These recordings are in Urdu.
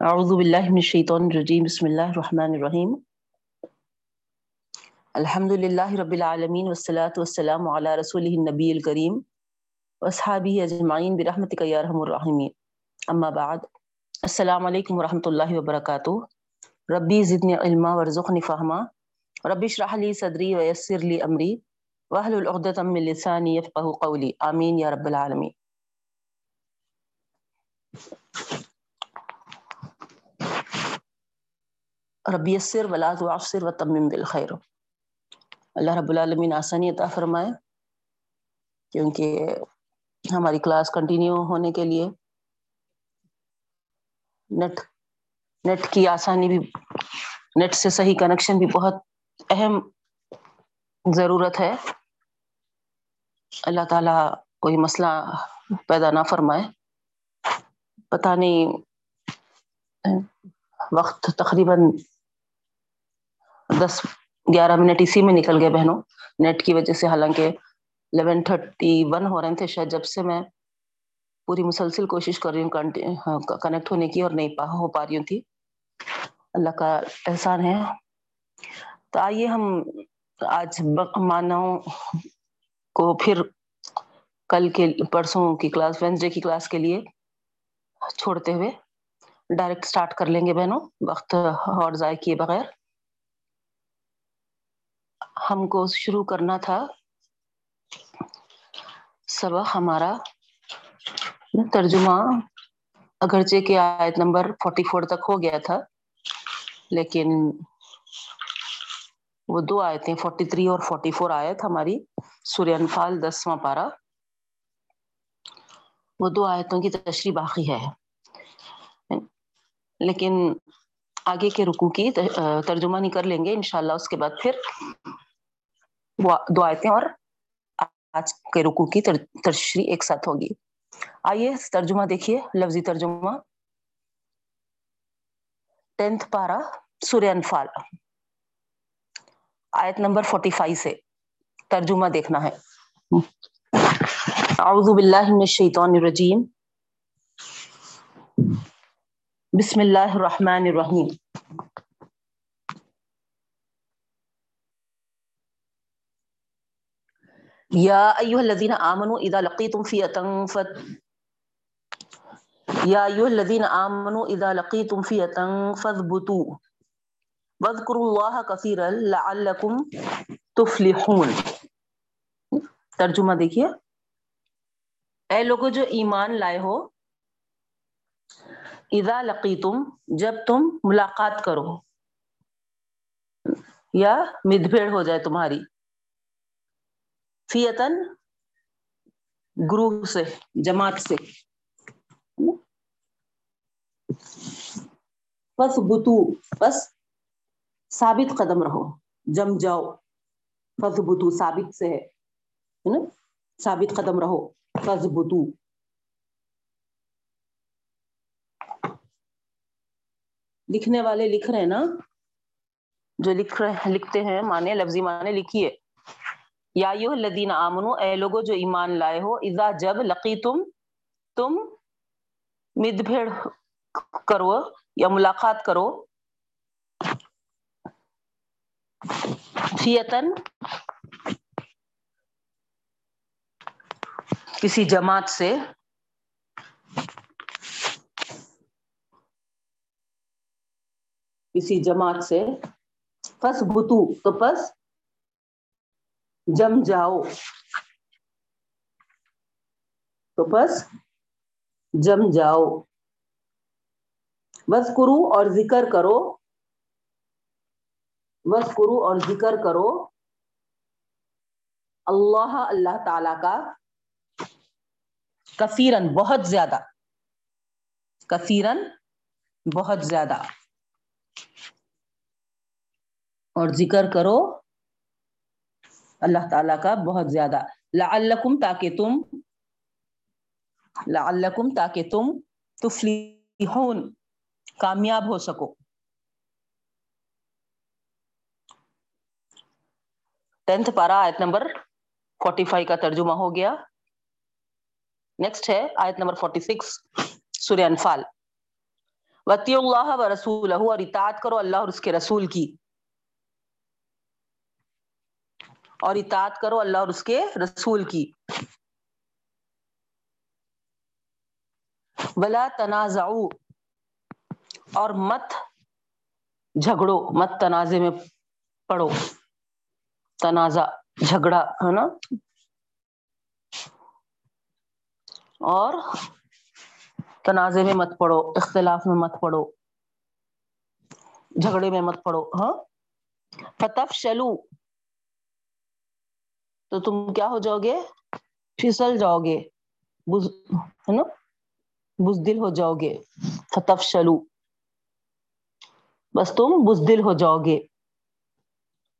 اعوذ باللہ من الشیطان الرجیم، بسم اللہ الرحمن الرحیم۔ الحمد للہ رب العالمین والصلاة والسلام علی رسولہ النبی الکریم واصحابہ اجمعین، برحمتک یا ارحم الراحمین۔ اما بعد، السلام علیکم ورحمۃ اللہ وبرکاتہ۔ ربی زدنی علما، ورزقنی فہما۔ رب اشرح لی صدری ویسر لی امری۔ واحلل عقدۃ من لسانی یفقهوا قولی۔ آمین یا رب العالمین۔ ربی یسر ولا تعسر وتمم بالخیر۔ اللہ رب العالمین آسانی عطا فرمائے کیونکہ ہماری کلاس کنٹینیو ہونے کے لیے نیٹ نیٹ کی آسانی بھی، نیٹ سے صحیح کنیکشن بھی بہت اہم ضرورت ہے۔ اللہ تعالیٰ کوئی مسئلہ پیدا نہ فرمائے۔ پتہ نہیں، وقت تقریباً دس گیارہ منٹ اسی میں نکل گئے بہنوں۔ نیٹ کی وجہ سے حالانکہ الیون تھرٹی ون ہو رہے تھے شاید جب سے میں پوری مسلسل کوشش کر رہی ہوں کنیکٹ ہاں، ہونے کی اور نہیں پا ہو پا رہی ہوں تھی۔ اللہ کا احسان ہے۔ تو آئیے ہم آج مانو کو پھر کل کے پرسوں کی کلاس وینسڈے کی کلاس کے لیے چھوڑتے ہوئے۔ ڈائریکٹ سٹارٹ کر لیں گے بہنوں۔ وقت اور ضائع کیے بغیر۔ ہم کو شروع کرنا تھا۔ سبق ہمارا ترجمہ اگرچہ کہ آیت نمبر فورٹی فور تک ہو گیا تھا، لیکن وہ دو آیتیں فورٹی تھری اور فورٹی فور آیت ہماری سورہ انفال دسواں پارا وہ دو آیتوں کی تشریح باقی ہے۔ لیکن آگے کے رکو کی ترجمہ نہیں کر لیں گے، انشاءاللہ اس کے بعد پھر دو آیتیں اور آج کے رکو کی تشریح ایک ساتھ ہوگی۔ آئیے ترجمہ دیکھیے، لفظی ترجمہ۔ ٹینتھ پارا، سورہ انفال۔ آیت نمبر فورٹی فائیو سے ترجمہ دیکھنا ہے۔ اعوذ باللہ من الشیطان الرجیم۔ بسم اللہ الرحمن الرحیم۔ یا ایوہ الذین آمنوا اذا لقیتم فیئتا فت یا ایوہ الذین آمنوا اذا لقیتم فیئتا فاثبتوا. واذکروا اللہ کثیرا لعلکم تفلحون. ترجمہ دیکھیے. اے لوگو جو ایمان لائے ہو اذا لقیتم جب تم ملاقات کرو، یا مد بھیڑ ہو جائے تمہاری. فیتن، گروہ سے، جماعت سے۔ بس بتو بس ثابت قدم رہو۔ جم جاؤ۔ فض بتو ثابت سے ہے۔ نا؟ ثابت قدم رہو۔ فض بتو۔ لکھنے والے لکھ رہے ہیں نا؟ جو لکھ رہے لکھتے ہیں، مانے، لفظی مانے لکھیے۔ یا یو الذین آمنو، اے لوگو جو ایمان لائے ہو، اذا جب لقی تم تم مد بھیڑ کرو یا ملاقات کرو فیتن کسی جماعت سے کسی جماعت سے پس بتو تو پس جم جاؤ۔ تو بس جم جاؤ۔ بس کرو اور ذکر کرو۔ بس کرو اور ذکر کرو۔ اللہ اللہ تعالی کا کثیرن بہت زیادہ۔ کثیرن بہت زیادہ۔ اور ذکر کرو۔ اللہ تعالیٰ کا بہت زیادہ۔ لعلکم تاکہ تم لعلکم تاکہ تم تفلیحون کامیاب ہو سکو۔ ٹینتھ پارا، آیت نمبر فورٹی فائیو کا ترجمہ ہو گیا۔ نیکسٹ ہے آیت نمبر فورٹی سکس سورہ انفال۔ وتی اللہ و رسول اور اطاعت کرو اللہ اور اس کے رسول کی۔ اور اطاعت کرو اللہ اور اس کے رسول کی۔ ولا تنازعو اور مت جھگڑو، مت تنازع میں پڑھو۔ تنازع، جھگڑا، ہے نا؟ اور تنازع میں مت پڑو اختلاف میں مت پڑو جھگڑے میں مت پڑو ہاں؟ فتف شلو تو تم کیا ہو جاؤ گے؟ پھسل جاؤ گے۔ ہے نا؟ بزدل ہو جاؤ گے۔ فتف شلو بس تم بزدل ہو جاؤ گے۔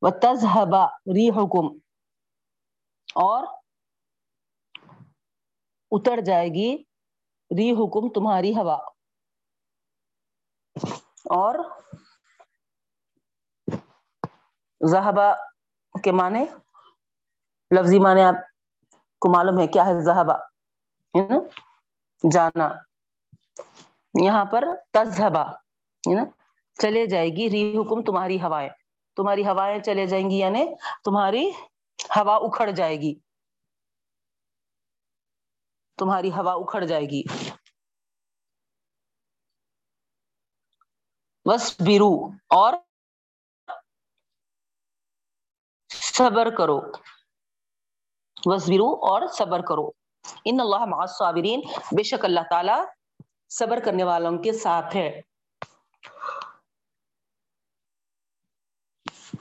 و تذہبا ری حکم اور اتر جائے گی ری حکم تمہاری ہوا۔ اور زہبا کے معنی لفظی معنی آپ کو معلوم ہے، کیا ہے زہبا ہے نا جانا۔ یہاں پر تذہبا ہے نا چلے جائے گی ری حکم تمہاری ہوائیں۔ تمہاری ہوائیں چلے جائیں گی یعنی تمہاری ہوا اکھڑ جائے گی۔ تمہاری ہوا اکھڑ جائے گی۔ بس بیرو اور صبر کرو۔ بس بیرو اور صبر کرو۔ ان اللہ مع الصابرین بے شک اللہ تعالی صبر کرنے والوں کے ساتھ ہے۔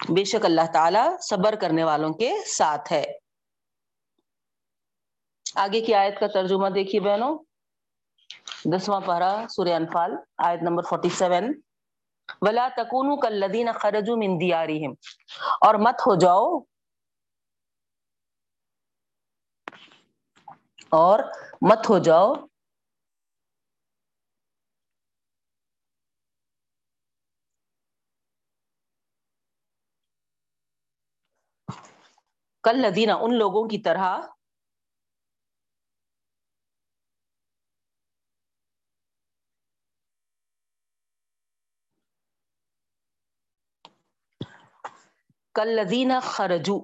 بے شک اللہ تعالی صبر کرنے والوں کے ساتھ ہے۔ آگے کی آیت کا ترجمہ دیکھیے بہنوں۔ دسواں پارا سورہ انفال، آیت نمبر 47 ولا تکونوا کالذین خرجوا من دیارہم اور مت ہو جاؤ اور مت ہو جاؤ۔ کل لدینہ ان لوگوں کی طرح۔ کل لدینہ خرجو۔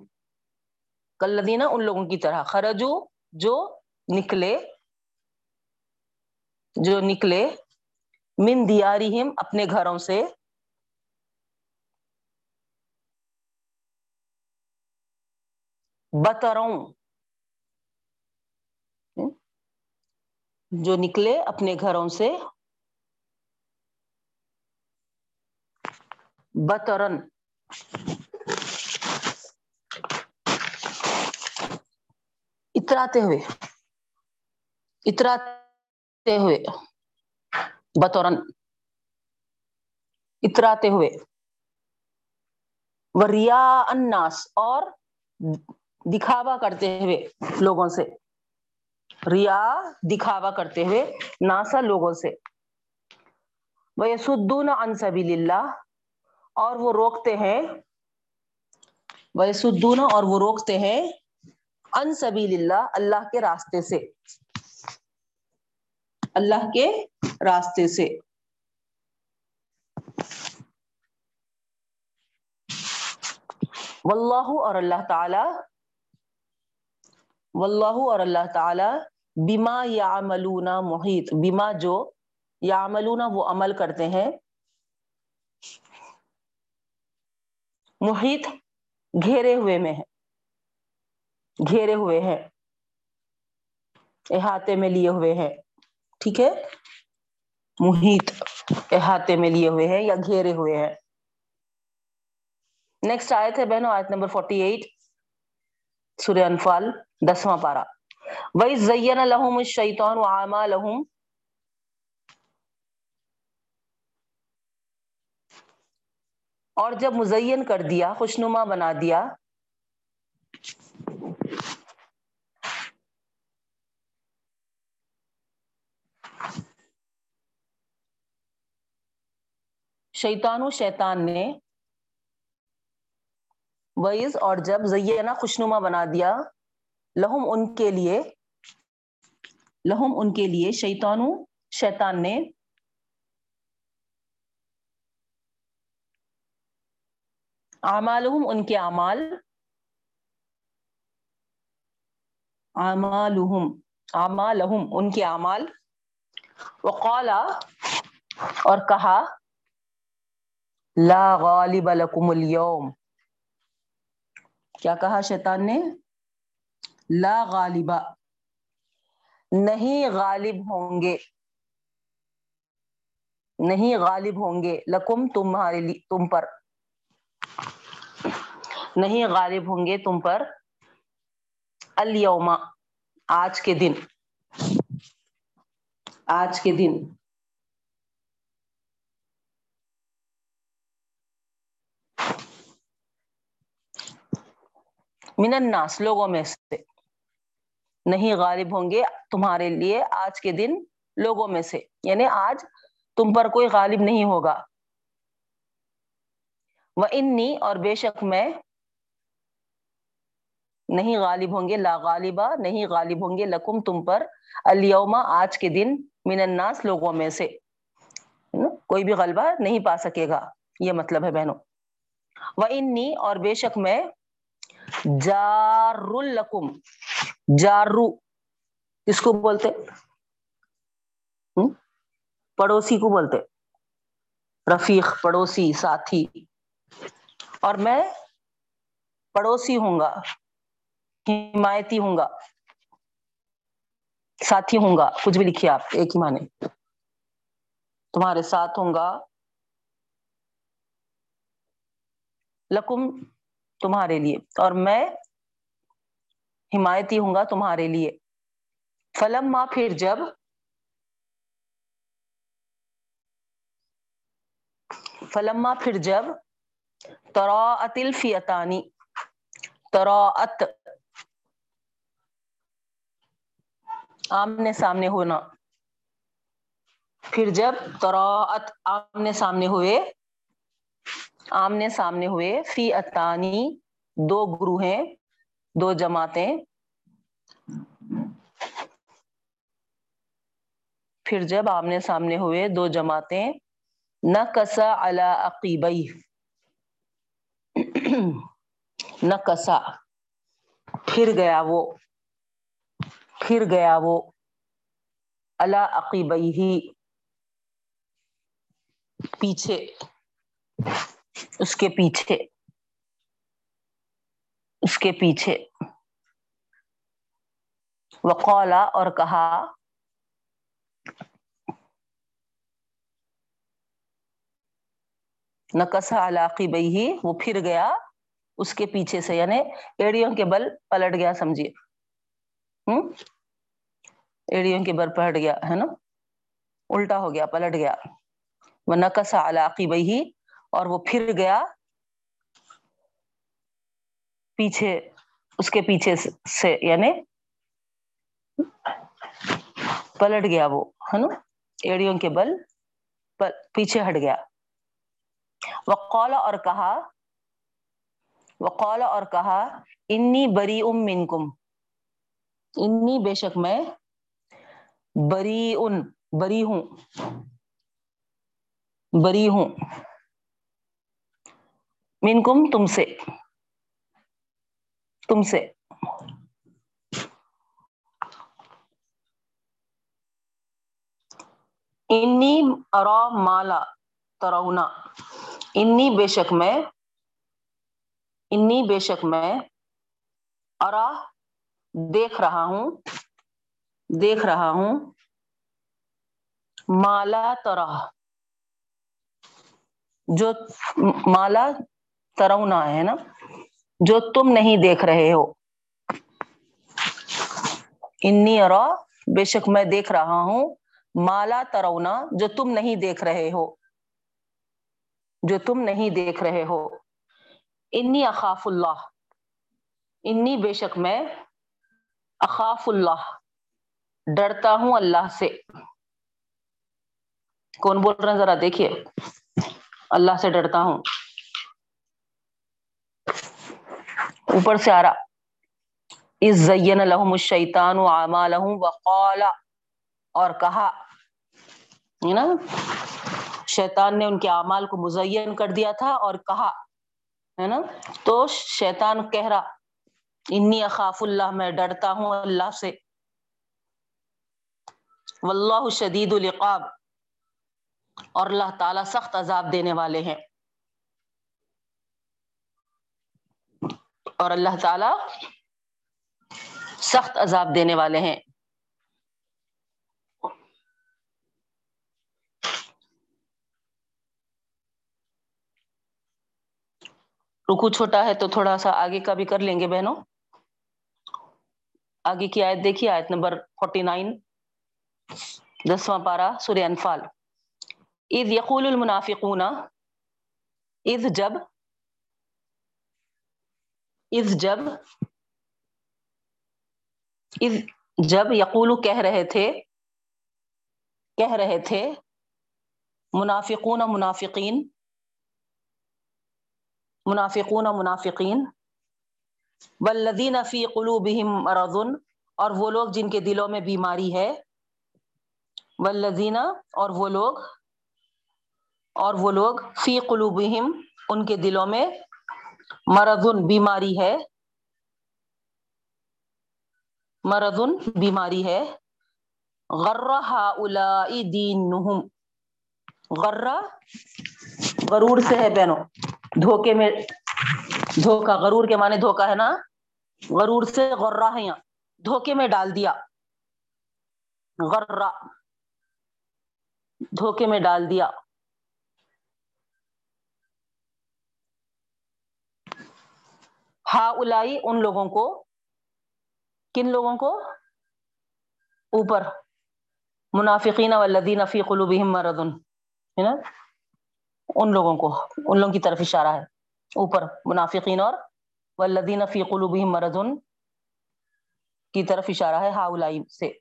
کل لدینہ ان لوگوں کی طرح۔ خرجو جو نکلے، جو نکلے، من دیارہم اپنے گھروں سے۔ بطروں۔ جو نکلے اپنے گھروں سے۔ بطرن۔ اتراتے ہوئے۔ اتراتے ہوئے، بطورن اتراتے ہوئے وریا الناس اور دکھاوا کرتے ہوئے لوگوں سے، ریا دکھاوا کرتے ہوئے ناسا لوگوں سے وہ یسدون عن سبیل اللہ اور وہ روکتے ہیں وہ یسدون اور وہ روکتے ہیں ان سبیل اللہ اللہ کے راستے سے۔ اللہ کے راستے سے۔ واللہ اور اللہ تعالی، واللہ اور اللہ تعالی بما یعملون محیط، بما جو یعملون وہ عمل کرتے ہیں۔ محیط گھیرے ہوئے میں ہے، گھیرے ہوئے ہیں، احاطے میں لیے ہوئے ہیں۔ ٹھیک ہے؟ محیط احاطے میں لیے ہوئے ہیں یا گھیرے ہوئے ہیں۔ نیکسٹ آیت ہے بہنوں، آیت نمبر 48 سورہ انفال، دسواں پارا وَإِذْ زَيَّنَ لَهُمُ الشَّيْطَانُ أَعْمَالَهُمْ۔ اور جب مزین کر دیا، خوشنما بنا دیا شیطان شیطان نے ویز اور جب زینا خوشنما بنا دیا، لہم ان کے لیے، لہم ان کے لیے شیطانو شیطان نے اعمالہم ان کے اعمال، اعمالہم اعمالہم ان کے اعمال۔ وقالا اور کہا لا غالب لکم اليوم۔ کیا کہا شیطان نے؟ لا غالبا نہیں غالب ہوں گے۔ نہیں غالب ہوں گے۔ لکم تمہارے تم پر۔ نہیں غالب ہوں گے تم پر۔ الیوما آج کے دن۔ آج کے دن۔ من الناس، لوگوں میں سے۔ نہیں غالب ہوں گے تمہارے لیے آج کے دن لوگوں میں سے۔ یعنی آج تم پر کوئی غالب نہیں ہوگا۔ وہ انی اور بے شک میں نہیں غالب ہوں گے، لا غالبا، نہیں غالب ہوں گے لکم تم پر الیوما آج کے دن من الناس، لوگوں میں سے۔ کوئی بھی غلبہ نہیں پا سکے گا۔ یہ مطلب ہے بہنوں۔ وہ انی اور بے شک میں جار الکم جارو، کس کو بولتے؟ پڑوسی کو بولتے۔ رفیق، پڑوسی، ساتھی۔ اور میں پڑوسی ہوں گا، حمایتی ہوں گا، ساتھی ہوں گا۔ کچھ بھی لکھیے آپ، ایک ہی معنی۔ تمہارے ساتھ ہوں گا۔ لکم تمہارے لیے۔ اور میں حمایتی ہوں گا تمہارے لیے۔ فلم ماں پھر جب فلما، پھر جب تراعت الفیتانی، تراعت آمنے سامنے ہونا، پھر جب تراعت آمنے سامنے ہوئے آمنے سامنے ہوئے، فی اتانی دو گروہیں، دو جماعتیں۔ پھر جب آمنے سامنے ہوئے، دو جماعتیں۔ نہ کسا عقیبئی نہ کسا پھر گیا وہ۔ پھر گیا وہ۔ اللہ عقیبئی پیچھے۔ اس کے پیچھے، اس کے پیچھے۔ وقولا اور کہا نقصا علاقی بئی ہی وہ پھر گیا اس کے پیچھے سے یعنی ایڑیوں کے بل پلٹ گیا، سمجھیے۔ ہوں ایڑیوں کے بل پلٹ گیا، ہے نا؟ الٹا ہو گیا، پلٹ گیا۔ وہ نقصا علاقی بئی ہی اور وہ پھر گیا پیچھے، اس کے پیچھے سے یعنی پلٹ گیا وہ، ہے نا؟ ایڑیوں کے بل پیچھے ہٹ گیا۔ وقال اور کہا، وقال اور کہا، انی بری ام منکم انی بے شک میں بری ان بری ہوں بری ہوں منکم تم سے۔ تم سے۔ انی ارا مالا ترونا انی بے شک میں۔ انی بے شک میں۔ ارا، دیکھ رہا ہوں۔ دیکھ رہا ہوں۔ مالا ترہ۔ جو مالا ترونا ہے نا، جو تم نہیں دیکھ رہے ہو۔ انی اور بے شک میں دیکھ رہا ہوں مالا ترونا، جو تم نہیں دیکھ رہے ہو۔ جو تم نہیں دیکھ رہے ہو۔ انی اخاف اللہ۔ انی بے شک میں اخاف اللہ۔ ڈرتا ہوں اللہ سے۔ کون بول رہے ہیں ذرا دیکھیے۔ اللہ سے ڈرتا ہوں۔ اوپر سے آ رہا۔ اس زین لہم الشیطان اعمالہم وقال، اور کہا نا، شیطان نے ان کے اعمال کو مزین کر دیا تھا اور کہا، ہے نا، تو شیطان کہہ رہا، انی اخاف اللہ، میں ڈرتا ہوں اللہ سے۔ واللہ شدید العقاب۔ اور اللہ تعالی سخت عذاب دینے والے ہیں۔ اور اللہ تعالی سخت عذاب دینے والے ہیں۔ رکو چھوٹا ہے تو تھوڑا سا آگے کا بھی کر لیں گے بہنوں۔ آگے کی آیت دیکھیے، آیت نمبر فورٹی نائن دسواں پارا سورہ انفال۔ اذ یقول المنافقون، اذ جب اذ جب اذ جب یقول کہہ رہے تھے کہہ رہے تھے منافقون منافقین منافقون منافقین والذین فی قلوبہم مرض اور وہ لوگ جن کے دلوں میں بیماری ہے، والذین اور وہ لوگ، اور وہ لوگ فی قلوبہم ان کے دلوں میں مرض بیماری ہے۔ مرض بیماری ہے۔ غرہ هؤلاء دینہم۔ غرہ غرور سے ہے بہنوں۔ دھوکے میں دھوکا، غرور کے معنی دھوکا ہے نا۔ غرور سے غرہ ہے یہاں دھوکے میں ڈال دیا۔ غرہ دھوکے میں ڈال دیا۔ ہا الائی ان لوگوں کو، کن لوگوں کو؟ اوپر، منافقین والذین فی قلوبہم مرض، ہے نا؟ ان لوگوں کو، ان لوگوں کی طرف اشارہ ہے۔ اوپر، منافقین اور والذین فی قلوبہم مرض کی طرف اشارہ ہے ہا الائی سے۔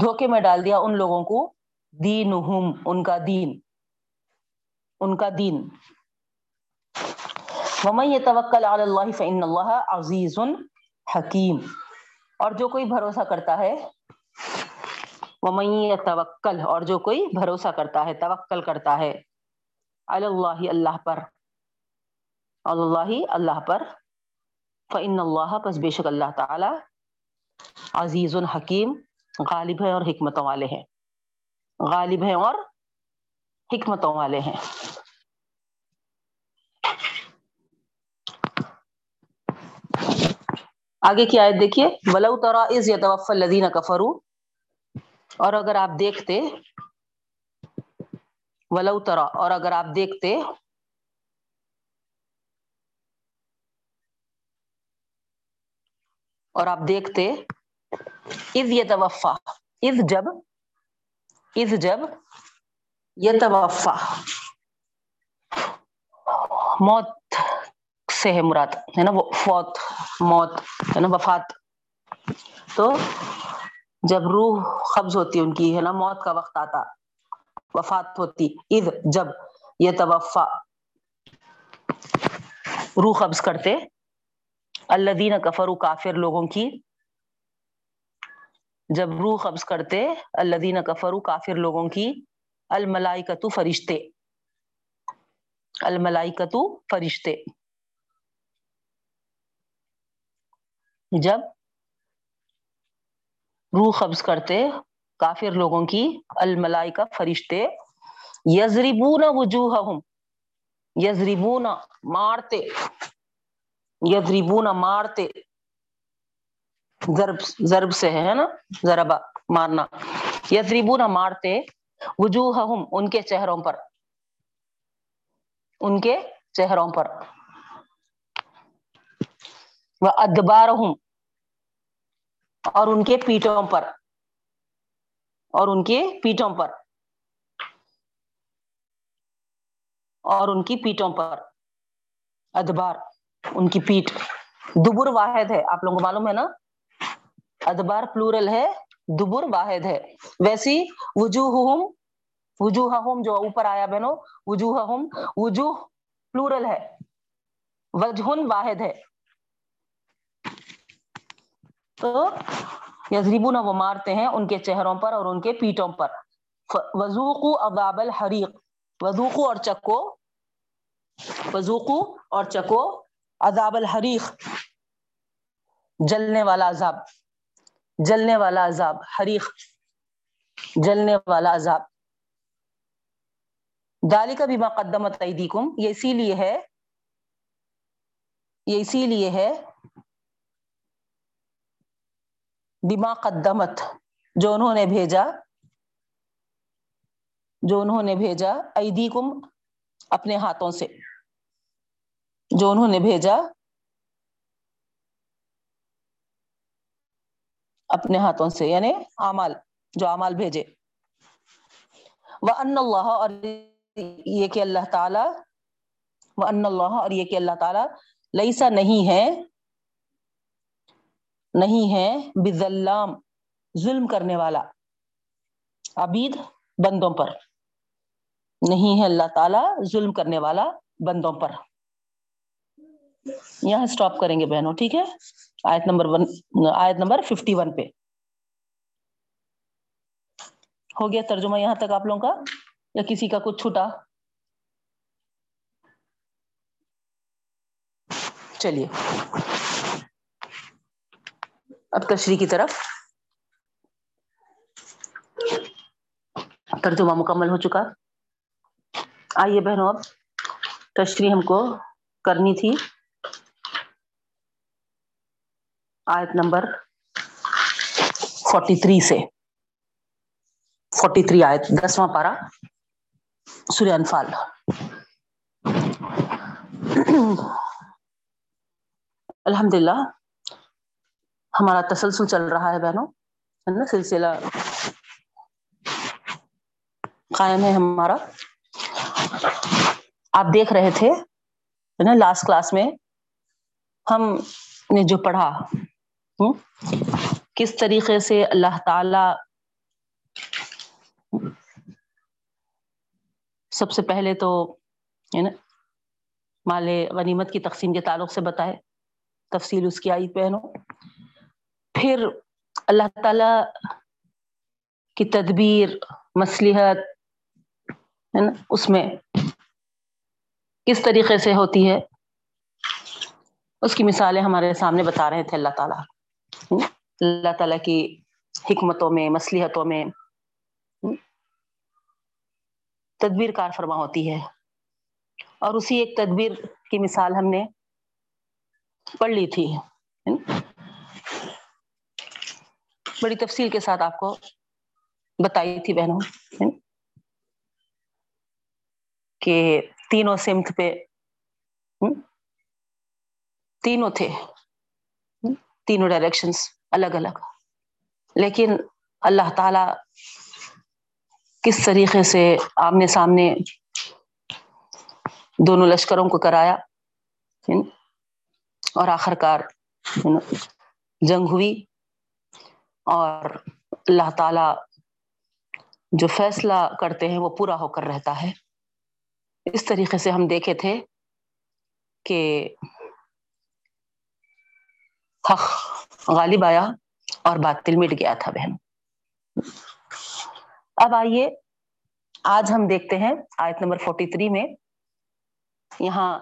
دھوکے میں ڈال دیا ان لوگوں کو، دینہم، ان کا دین، ان کا دین۔ ومن یتوکل علی اللہ فإن اللہ عزیز حکیم اور جو کوئی بھروسہ کرتا ہے، ومن یتوکل اور جو کوئی بھروسہ کرتا ہے، توکل کرتا ہے علی اللہ اللہ پر۔ اللہ اللہ پر۔ فإن اللہ پس بے شک اللہ تعالی عزیز حکیم، غالب ہے اور حکمتوں والے ہیں۔ غالب ہیں اور حکمتوں والے ہیں۔ آگے کی آیت دیکھیے، ولو ترا از یتوفى الذين كفروا۔ اور اگر آپ دیکھتے، ولو ترا، اور اگر آپ دیکھتے، اور آپ دیکھتے اذ یتوفا اذ جب اذ جب یتوفا موت سے ہے مراد، ہے نا، وہ فوت، موت، ہے نا، وفات۔ تو جب روح قبض ہوتی ان کی، ہے نا، موت کا وقت آتا، وفات ہوتی، اذ جب یہ توفا روح قبض کرتے، الذین کفروا، کافر لوگوں کی، جب روح قبض کرتے، الذین کفروا، کافر لوگوں کی، الملائکتو فرشتے۔ الملائکتو فرشتے۔ جب روح قبض کرتے کافر لوگوں کی، الملائکہ فرشتے یزربون وجوہہم یزربون مارتے، یضربون مارتے، ضرب ضرب سے ہے نا ضربا مارنا، یضربون مارتے وجوہہم ان کے چہروں پر، ان کے چہروں پر۔ وہ ادبارہم اور ان کے پیٹوں پر، اور ان کے پیٹوں پر، اور ان کی پیٹوں پر ادبار، ان کی پیٹ۔ دبر واحد ہے، آپ لوگوں کو معلوم ہے نا؟ ادبار پلورل ہے، دبر واحد ہے۔ ویسی وجوہہم وجوہہم جو اوپر آیا بہنو وجوہہم، وجوہ پلورل ہے۔ وجہن واحد ہے۔ تو یزریبون وہ مارتے ہیں ان کے چہروں پر اور ان کے پیٹوں پر۔ وضوقو عذاب الحریق۔ وضوقو اور چکو وضوقو اور چکو عذاب الحریق۔ جلنے والا عذاب۔ جلنے والا عذاب۔ حریق۔ جلنے والا عذاب۔ دالی کا بھی مقدمت ایدیکم۔ یہ اسی لیے ہے۔ یہ اسی لیے ہے بما قدمت، جو انہوں نے بھیجا، جو انہوں نے بھیجا ایدیکم اپنے ہاتھوں سے۔ جو انہوں نے بھیجا اپنے ہاتھوں سے یعنی اعمال، جو اعمال بھیجے۔ وہ ان اللہ اور یہ کہ اللہ تعالی وہ ان اللہ اور یہ کہ اللہ تعالی لئیسا نہیں ہے۔ نہیں ہے بزلام ظلم کرنے والا۔ عبید، بندوں پر۔ نہیں ہے اللہ تعالی، ظلم کرنے والا بندوں پر۔ یہاں سٹاپ کریں گے بہنوں، ٹھیک ہے؟ آیت نمبر ون، آیت نمبر ففٹی ون پہ۔ ہو گیا ترجمہ یہاں تک آپ لوگوں کا؟ یا کسی کا کچھ چھوٹا چلیے۔ اب تشریح کی طرف۔ ترجمہ مکمل ہو چکا۔ آئیے بہنوں، اب تشریح ہم کو کرنی تھی۔ آیت نمبر فورٹی تھری سے۔ فورٹی تھری آیت، دسواں پارا سورہ انفال۔ الحمد للہ ہمارا تسلسل چل رہا ہے بہنوں، ہے نا؟ سلسلہ قائم ہے ہمارا۔ آپ دیکھ رہے تھے نا؟ لاسٹ کلاس میں ہم نے جو پڑھا کس طریقے سے اللہ تعالی سب سے پہلے تو، ہے نا، مال غنیمت کی تقسیم کے تعلق سے بتائے، تفصیل اس کی آئی پہنو پھر اللہ تعالی کی تدبیر مصلیحت ہے نا، اس میں کس طریقے سے ہوتی ہے؟ اس کی مثالیں ہمارے سامنے بتا رہے تھے اللہ تعالیٰ۔ اللہ تعالیٰ کی حکمتوں میں مصلیحتوں میں تدبیر کار فرما ہوتی ہے۔ اور اسی ایک تدبیر کی مثال ہم نے پڑھ لی تھی بڑی تفصیل کے ساتھ آپ کو بتائی تھی بہنوں کہ تینوں سمت پہ تینوں تھے۔ تینوں ڈائریکشنز الگ الگ۔ لیکن اللہ تعالی کس طریقے سے آمنے سامنے دونوں لشکروں کو کرایا اور آخر کار جنگ ہوئی۔ اور اللہ تعالی جو فیصلہ کرتے ہیں وہ پورا ہو کر رہتا ہے۔ اس طریقے سے ہم دیکھے تھے کہ حق غالب آیا اور باطل مٹ گیا تھا بہن۔ اب آئیے، آج ہم دیکھتے ہیں آیت نمبر فورٹی تھری میں۔ یہاں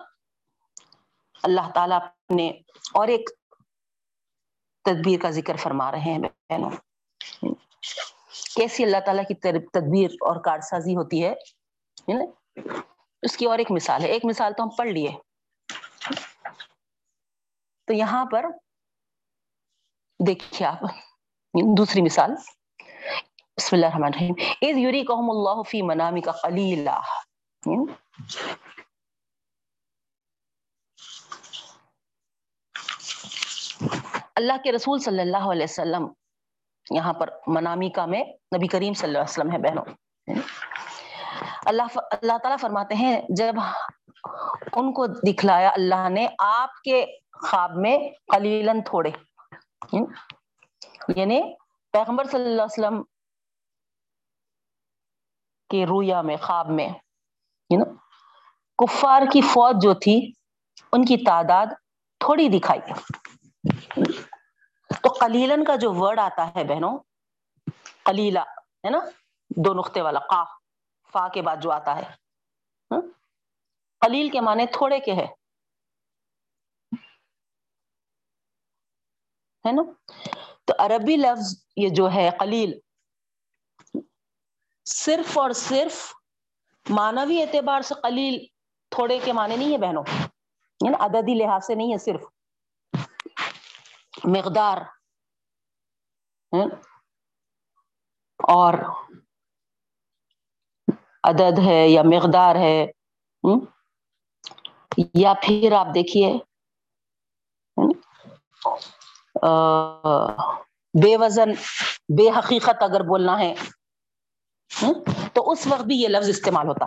اللہ تعالیٰ نے اور ایک تدبیر کا ذکر فرما رہے ہیں بہنوں۔ کیسی اللہ تعالیٰ کی تدبیر اور کارسازی ہوتی ہے اس کی اور ایک مثال ہے۔ ایک مثال تو ہم پڑھ لیے۔ تو یہاں پر دیکھیے آپ۔ دوسری مثال۔ بسم اللہ الرحمن الرحیم۔ اذ یریکہم اللہ فی منامک قلیلا اللہ کے رسول صلی اللہ علیہ وسلم یہاں پر منامیکا میں نبی کریم صلی اللہ علیہ وسلم ہے بہنوں۔ اللہ اللہ تعالیٰ فرماتے ہیں، جب ان کو دکھلایا اللہ نے آپ کے خواب میں قلیلن تھوڑے۔ یعنی پیغمبر صلی اللہ علیہ وسلم کے رویا میں، خواب میں کفار کی فوج جو تھی، ان کی تعداد تھوڑی دکھائی۔ تو قلیلن کا جو ورڈ آتا ہے بہنوں کلیلا ہے نا؟ دو نقطے والا، قا، فا کے بعد جو آتا ہے ہاں؟ قلیل کے معنی تھوڑے کے ہے ہے نا؟ تو عربی لفظ یہ جو ہے قلیل، صرف اور صرف مانوی اعتبار سے قلیل تھوڑے کے معنی نہیں ہے بہنوں۔ یعنی عددی لحاظ سے نہیں ہے، صرف۔ مقدار اور عدد ہے یا مقدار ہے یا پھر آپ دیکھیے بے وزن، بے حقیقت اگر بولنا ہے تو اس وقت بھی یہ لفظ استعمال ہوتا،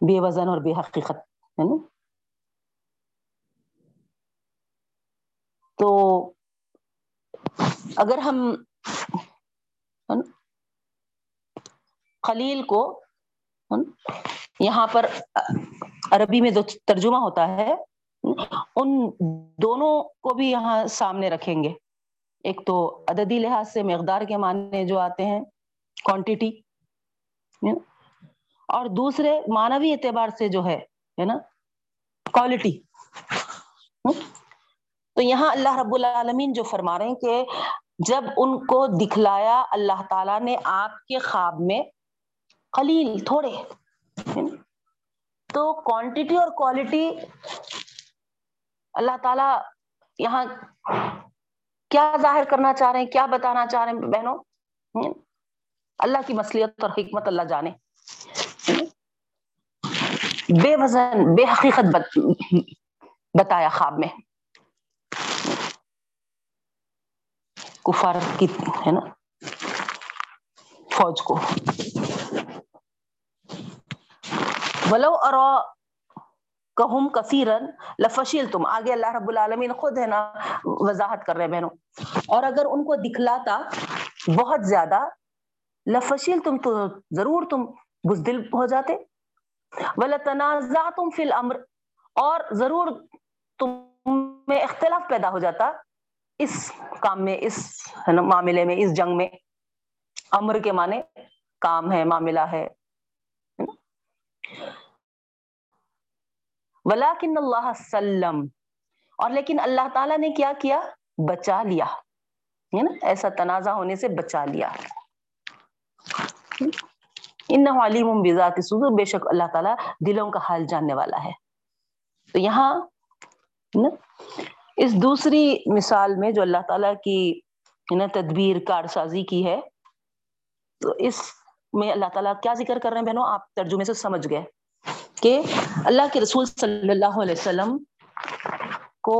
بے وزن اور بے حقیقت، ہے نا؟ تو اگر ہم خلیل کو یہاں پر عربی میں جو ترجمہ ہوتا ہے، ان دونوں کو بھی یہاں سامنے رکھیں گے۔ ایک تو عددی لحاظ سے، مقدار کے معنی جو آتے ہیں کوانٹیٹی اور دوسرے مانوی اعتبار سے جو ہے نا؟ کوالٹی تو یہاں اللہ رب العالمین جو فرما رہے ہیں کہ جب ان کو دکھلایا اللہ تعالیٰ نے آپ کے خواب میں قلیل تھوڑے، تو کوانٹیٹی اور کوالٹی اللہ تعالی یہاں کیا ظاہر کرنا چاہ رہے ہیں، کیا بتانا چاہ رہے ہیں بہنوں؟ اللہ کی مسلیت اور حکمت اللہ جانے۔ بے وزن، بے حقیقت بتایا خواب میں۔ کفار کی ہے نا؟ فوج کو۔ ولو ارا کہم کثیرن لفشیل تم آگے اللہ رب العالمین خود ہے نا، وضاحت کر رہے بہنوں۔ اور اگر ان کو دکھلاتا بہت زیادہ لفشیل تم تو ضرور تم بزدل ہو جاتے۔ وَلَتَنَازَعْتُمْ فِي الْأَمْرِ اور ضرور تم میں اختلاف پیدا ہو جاتا۔ اس کام میں، اس معاملے میں، اس جنگ میں امر کے معنی کام ہے، معاملہ ہے ولاکن اللہ سلم، اور لیکن اللہ تعالیٰ نے کیا کیا؟ بچا لیا، ہے نا؟ ایسا تنازع ہونے سے بچا لیا۔ ان علیم بذات صدور، بے شک اللہ تعالیٰ دلوں کا حال جاننے والا ہے۔ تو یہاں اس دوسری مثال میں جو اللہ تعالیٰ کی تدبیر، کارسازی کی ہے، تو اس میں اللہ تعالیٰ کیا ذکر کر رہے ہیں بہنوں؟ آپ ترجمے سے سمجھ گئے کہ اللہ کے رسول صلی اللہ علیہ وسلم کو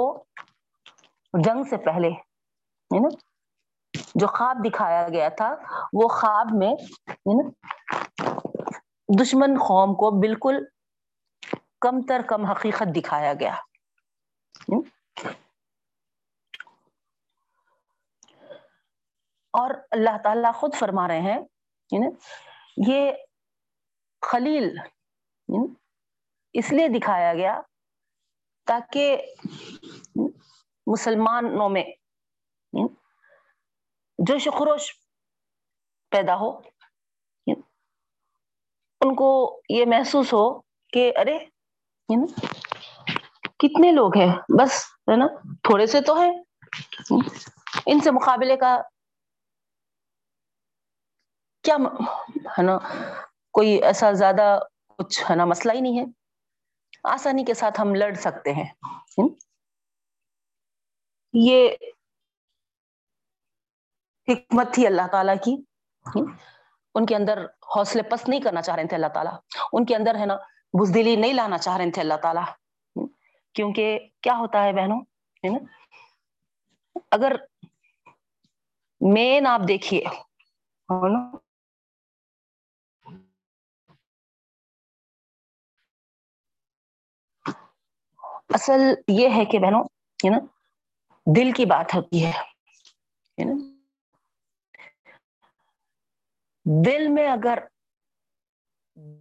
جنگ سے پہلے نا، جو خواب دکھایا گیا تھا، وہ خواب میں دشمن قوم کو بالکل کم تر کم حقیقت دکھایا گیا۔ اور اللہ تعالیٰ خود فرما رہے ہیں یعنی یہ خلیل یعنی اس لیے دکھایا گیا تاکہ مسلمانوں میں یعنی جو شخروش پیدا ہو ان کو یہ محسوس ہو کہ ارے کتنے لوگ ہیں، بس، ہے نا، تھوڑے سے تو ہے ان سے مقابلے کا کیا ہے نا، کوئی ایسا زیادہ کچھ ہے نا، مسئلہ ہی نہیں ہے۔ آسانی کے ساتھ ہم لڑ سکتے ہیں۔ یہ حکمت تھی اللہ تعالیٰ کی۔ ان کے اندر حوصلے پست نہیں کرنا چاہ رہے تھے اللہ تعالیٰ۔ ان کے اندر ہے نا، بزدلی نہیں لانا چاہ رہے تھے اللہ تعالیٰ۔ کیونکہ کیا ہوتا ہے بہنوں؟ ہے نا۔ اگر مین آپ دیکھیے۔ اصل یہ ہے کہ بہنوں ہے نا دل کی بات ہوتی ہے دل میں اگر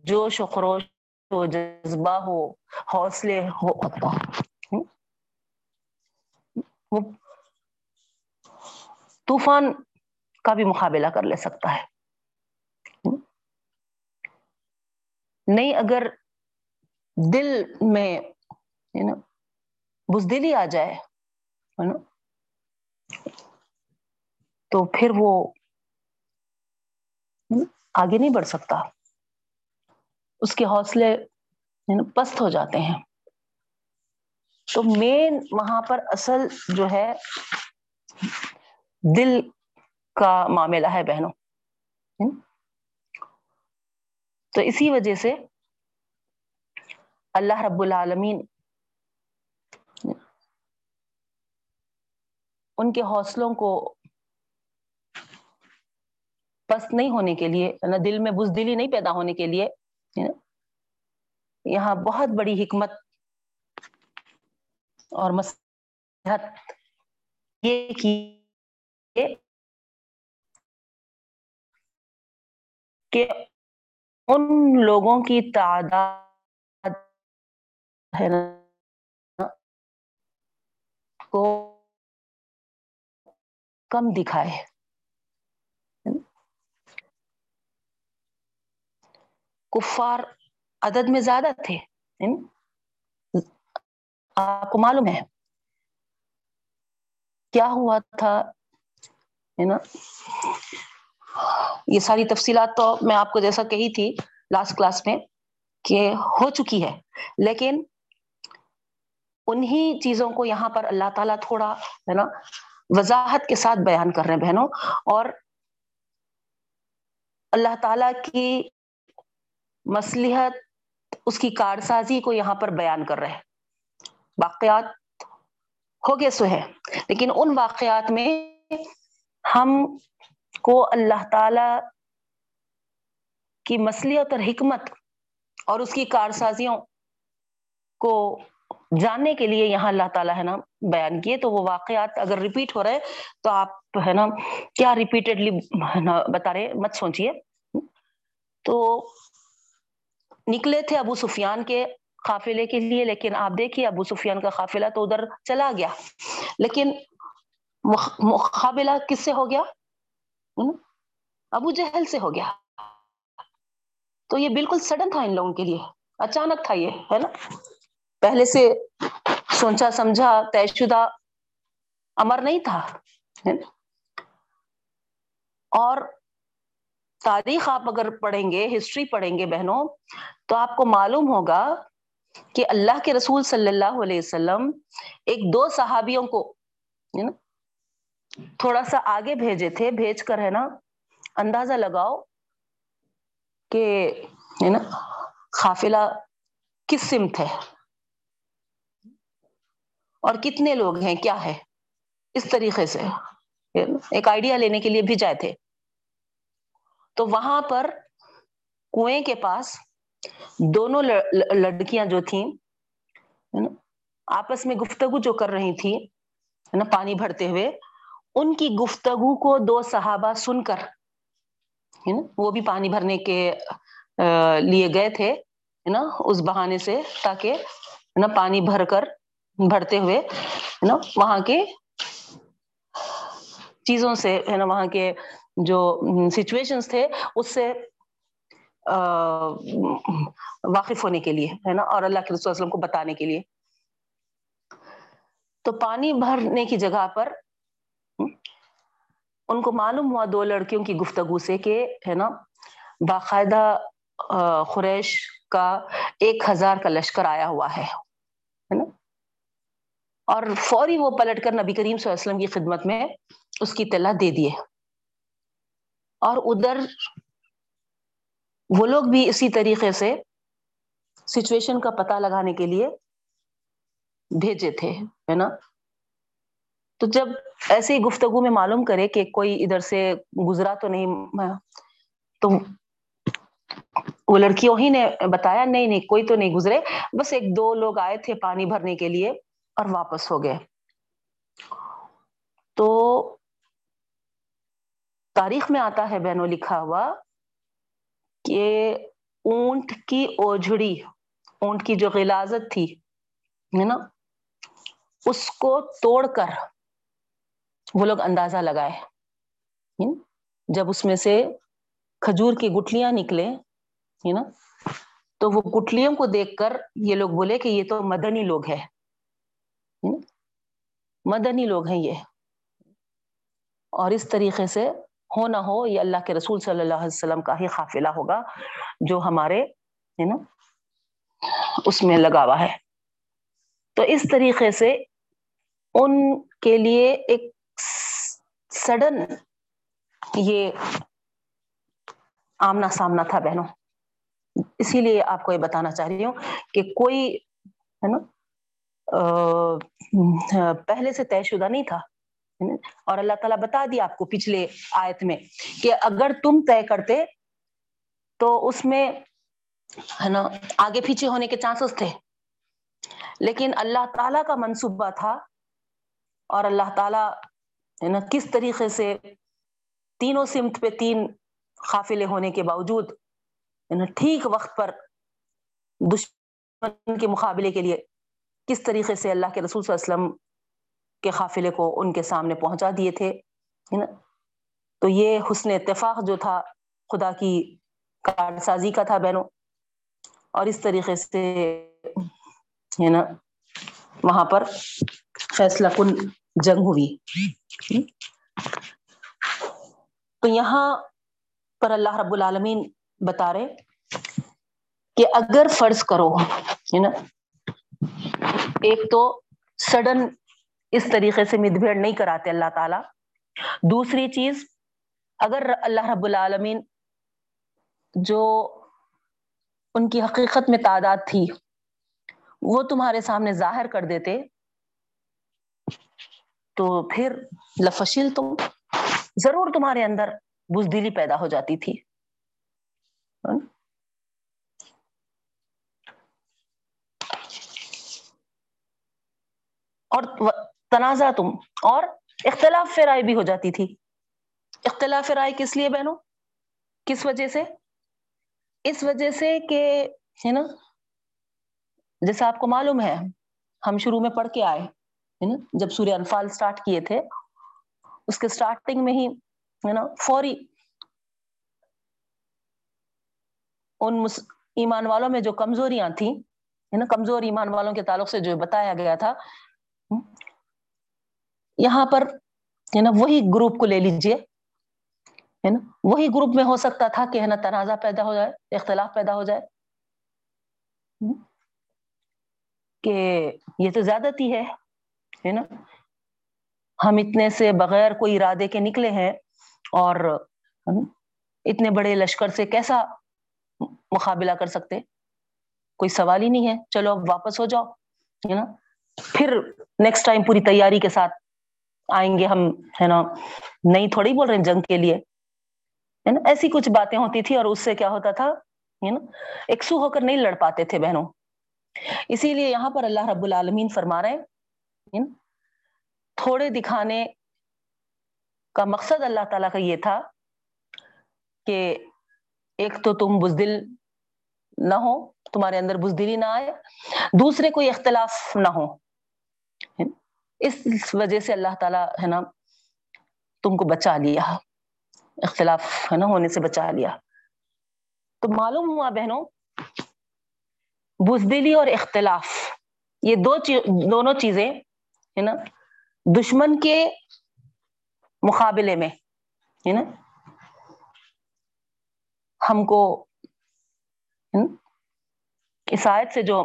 جوش و خروش ہو، جذبہ ہو، حوصلے ہو، وہ طوفان کا بھی مقابلہ کر لے سکتا ہے۔ نہیں، اگر دل میں نا؟ بزدلی آ جائے نا؟ تو پھر وہ آگے نہیں بڑھ سکتا۔ اس کے حوصلے پست ہو جاتے ہیں۔ تو مین وہاں پر اصل جو ہے، دل کا معاملہ ہے بہنوں تو اسی وجہ سے اللہ رب العالمین ان کے حوصلوں کو پست نہیں ہونے کے لیے، نہ دل میں بزدلی نہیں پیدا ہونے کے لیے یہاں بہت بڑی حکمت اور مسحت یہ کی کہ ان لوگوں کی تعداد، ہے نا، کو کم دکھائے۔ کفار عدد میں زیادہ تھے۔ آپ کو معلوم ہے۔ کیا ہوا تھا؟ نا یہ ساری تفصیلات تو میں آپ کو جیسا کہی تھی لاسٹ کلاس میں کہ ہو چکی ہے۔ لیکن انہی چیزوں کو یہاں پر اللہ تعالیٰ تھوڑا ہے نا وضاحت کے ساتھ بیان کر رہے ہیں بہنوں، اور اللہ تعالی کی مسلحت اس کی کارسازی کو یہاں پر بیان کر رہے واقعات ہو گئے سو ہے لیکن ان واقعات میں ہم کو اللہ تعالی کی مسلحت اور حکمت اور اس کی کارسازیوں کو جاننے کے لیے یہاں اللہ تعالیٰ ہے نا بیان کیے، تو وہ واقعات اگر ریپیٹ ہو رہے تو آپ ہے نا کیا ریپیٹڈلی بتا رہے مت سوچیے۔ تو نکلے تھے ابو سفیان کے قافلے کے لیے، لیکن آپ دیکھیے ابو سفیان کا قافلہ تو ادھر چلا گیا۔ لیکن مقابلہ کس سے ہو گیا؟ ابو جہل سے ہو گیا۔ تو یہ بالکل سڈن تھا ان لوگوں کے لیے۔ اچانک تھا یہ، ہے نا؟ پہلے سے سوچا، سمجھا، طے شدہ امر نہیں تھا اور تاریخ آپ اگر پڑھیں گے، ہسٹری پڑھیں گے بہنوں، تو آپ کو معلوم ہوگا کہ اللہ کے رسول صلی اللہ علیہ وسلم ایک دو صحابیوں کو تھوڑا سا آگے بھیجے تھے، بھیج کر، ہے نا، اندازہ لگاؤ کہ، ہے نا، قافلہ کس سمت ہے اور کتنے لوگ ہیں، کیا ہے؟ اس طریقے سے۔ ایک آئیڈیا لینے کے لیے بھی جائے تھے۔ تو وہاں پر کنویں کے پاس دونوں لڑکیاں جو تھیں آپس میں گفتگو جو کر رہی تھی نا، پانی بھرتے ہوئے، ان کی گفتگو کو دو صحابہ سن کر وہ بھی پانی بھرنے کے لیے گئے تھے نا، اس بہانے سے، تاکہ نا، پانی بھر کر بھرتے ہوئے نا وہاں کے چیزوں سے ہے نا وہاں کے جو سچویشن تھے، اس سے واقف ہونے کے لیے ہے نا اور اللہ کے رسول وسلم کو بتانے کے لیے۔ تو پانی بھرنے کی جگہ پر، ان کو معلوم ہوا دو لڑکیوں کی گفتگو سے کہ ہے نا باقاعدہ خریش کا ایک ہزار کا لشکر آیا ہوا ہے۔ اور فوری وہ پلٹ کر نبی کریم صلی اللہ علیہ وسلم کی خدمت میں اس کی اطلاع دے دیے۔ اور ادھر وہ لوگ بھی اسی طریقے سے سچویشن کا پتہ لگانے کے لیے بھیجے تھے، ہے نا؟ تو جب ایسے ہی گفتگو میں معلوم کرے کہ کوئی ادھر سے گزرا تو نہیں، تو وہ لڑکیوں ہی نے بتایا، نہیں نہیں، کوئی تو نہیں گزرے، بس ایک دو لوگ آئے تھے پانی بھرنے کے لیے۔ اور واپس ہو گئے۔ تو تاریخ میں آتا ہے بہنوں لکھا ہوا کہ اونٹ کی اوجھڑی، اونٹ کی جو غلازت تھی، ہے نا، اس کو توڑ کر وہ لوگ اندازہ لگائے۔ جب اس میں سے کھجور کی گٹلیاں نکلے نا، تو وہ گٹلیوں کو دیکھ کر یہ لوگ بولے کہ یہ تو مدنی لوگ ہے مدنی لوگ ہیں یہ۔ اور اس طریقے سے ہو نہ ہو یہ اللہ کے رسول صلی اللہ علیہ وسلم کا ہی قافلہ ہوگا جو ہمارے، ہے نا، اس میں لگا ہوا ہے۔ تو اس طریقے سے ان کے لیے ایک سڈن یہ آمنا سامنا تھا بہنوں۔ اسی لیے آپ کو یہ بتانا چاہ رہی ہوں کہ کوئی، ہے نا پہلے سے طے شدہ نہیں تھا اور اللہ تعالیٰ بتا دیا آپ کو پچھلے آیت میں کہ اگر تم طے کرتے تو اس میں، ہے نا، آگے پیچھے ہونے کے چانسز تھے۔ لیکن اللہ تعالیٰ کا منصوبہ تھا اور اللہ تعالیٰ، ہے نا، کس طریقے سے تینوں سمت پہ تین قافلے ہونے کے باوجود ٹھیک وقت پر دشمن کے مقابلے کے لیے کس طریقے سے اللہ کے رسول صلی اللہ علیہ وسلم کے قافلے کو ان کے سامنے پہنچا دیے تھے نا؟ تو یہ حسن اتفاق جو تھا، خدا کی کارسازی کا تھا بہنوں اور اس طریقے سے، ہے نا، وہاں پر فیصلہ کن جنگ ہوئی۔ تو یہاں پر اللہ رب العالمین بتا رہے کہ اگر فرض کرو، ہے نا ایک تو سڈن اس طریقے سے مد بھیڑ نہیں کراتے اللہ تعالی۔ دوسری چیز، اگر اللہ رب العالمین جو ان کی حقیقت میں تعداد تھی، وہ تمہارے سامنے ظاہر کر دیتے، تو پھر لفشل تم، ضرور تمہارے اندر بزدلی پیدا ہو جاتی تھی۔ اور تنازع تم۔ اور اختلاف رائے بھی ہو جاتی تھی۔ اختلاف رائے کس لیے بہنوں؟ کس وجہ سے؟ اس وجہ سے کہ، ہے نا؟ جیسے آپ کو معلوم ہے، ہم شروع میں پڑھ کے آئے، ہے نا؟ جب سوریہ انفال سٹارٹ کیے تھے، اس کے سٹارٹنگ میں ہی، ہے نا؟ فوری ان ایمان والوں میں جو کمزوریاں تھیں، ہے نا؟ کمزور ایمان والوں کے تعلق سے جو بتایا گیا تھا یہاں پر، ہے نا، وہی گروپ کو لے لیجیے۔ ہے نا، وہی گروپ میں ہو سکتا تھا کہ، ہے نا، تنازع پیدا ہو جائے، اختلاف پیدا ہو جائے۔ کہ یہ تو زیادتی ہے نا۔ ہم اتنے سے بغیر کوئی ارادے کے نکلے ہیں، اور اتنے بڑے لشکر سے کیسا مقابلہ کر سکتے؟ کوئی سوال ہی نہیں ہے۔ چلو، اب واپس ہو جاؤ، ہے نا۔ پھر نیکسٹ ٹائم پوری تیاری کے ساتھ آئیں گے ہم، ہے نا، نہیں تھوڑی بول رہے ہیں جنگ کے لیے، ہے نا، ایسی کچھ باتیں ہوتی تھی اور اس سے کیا ہوتا تھا، ہے نا ہو کر نہیں لڑ پاتے تھے بہنوں۔ اسی لیے یہاں پر اللہ رب العالمین فرما رہے ہیں تھوڑے دکھانے کا مقصد اللہ تعالیٰ کا یہ تھا کہ ایک تو تم بزدل نہ ہو، تمہارے اندر بزدلی نہ آئے، دوسرے کوئی اختلاف نہ ہو۔ اس وجہ سے اللہ تعالیٰ ہے نا تم کو بچا لیا، اختلاف ہے نا ہونے سے بچا لیا۔ تو معلوم ہوا بہنوں، بزدلی اور اختلاف، یہ دو چیز دونوں چیزیں ہے نا دشمن کے مقابلے میں ہے نا ہم کو اس آیت سے جو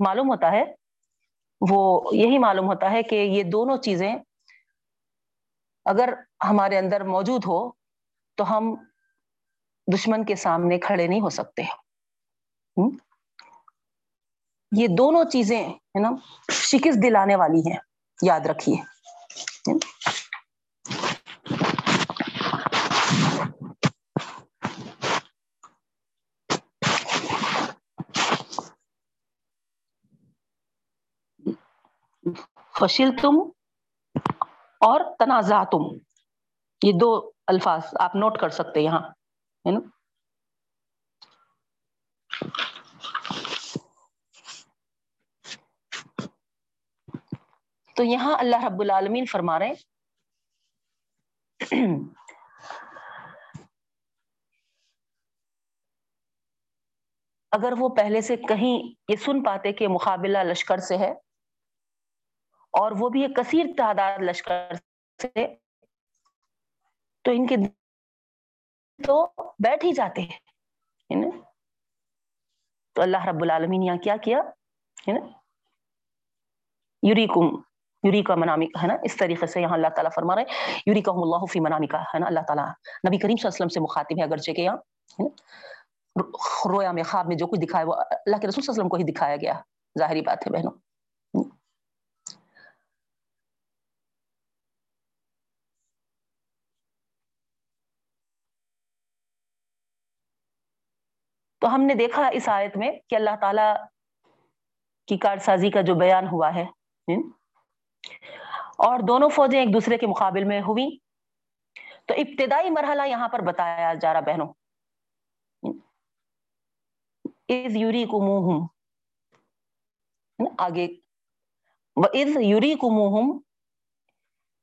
معلوم ہوتا ہے وہ یہی معلوم ہوتا ہے کہ یہ دونوں چیزیں اگر ہمارے اندر موجود ہو تو ہم دشمن کے سامنے کھڑے نہیں ہو سکتے۔ یہ دونوں چیزیں ہے نا شکست دلانے والی ہیں، یاد رکھیے۔ فشل تم اور تنازع تم یہ دو الفاظ آپ نوٹ کر سکتے یہاں، ہے نا؟ تو یہاں اللہ رب العالمین فرما رہے ہیں۔ اگر وہ پہلے سے کہیں یہ سن پاتے کہ مقابلہ لشکر سے ہے اور وہ بھی ایک کثیر تعداد لشکر سے، تو ان کے تو بیٹھ ہی جاتے ہیں تو اللہ رب العالمین یہاں کیا کیا، ہے نا؟ منامی ہے نا؟ اس طریقے سے یہاں اللہ تعالیٰ فرما رہے یوری کا اللہ فی منامی کا ہے نا؟ اللہ تعالیٰ نبی کریم صلی اللہ علیہ وسلم سے مخاطب ہے، اگرچہ کہ یہاں رویا میں خواب میں جو کچھ دکھایا، وہ اللہ کے رسول صلی اللہ علیہ وسلم کو ہی دکھایا گیا، ظاہری بات ہے بہنوں۔ تو ہم نے دیکھا اس آیت میں کہ اللہ تعالی کی کارسازی کا جو بیان ہوا ہے اور دونوں فوجیں ایک دوسرے کے مقابل میں ہوئی تو ابتدائی مرحلہ یہاں پر بتایا جا رہا بہنوں۔ از یوری کموہم آگے۔ از یوری وَإِذْ يُرِيكُمُهُمْ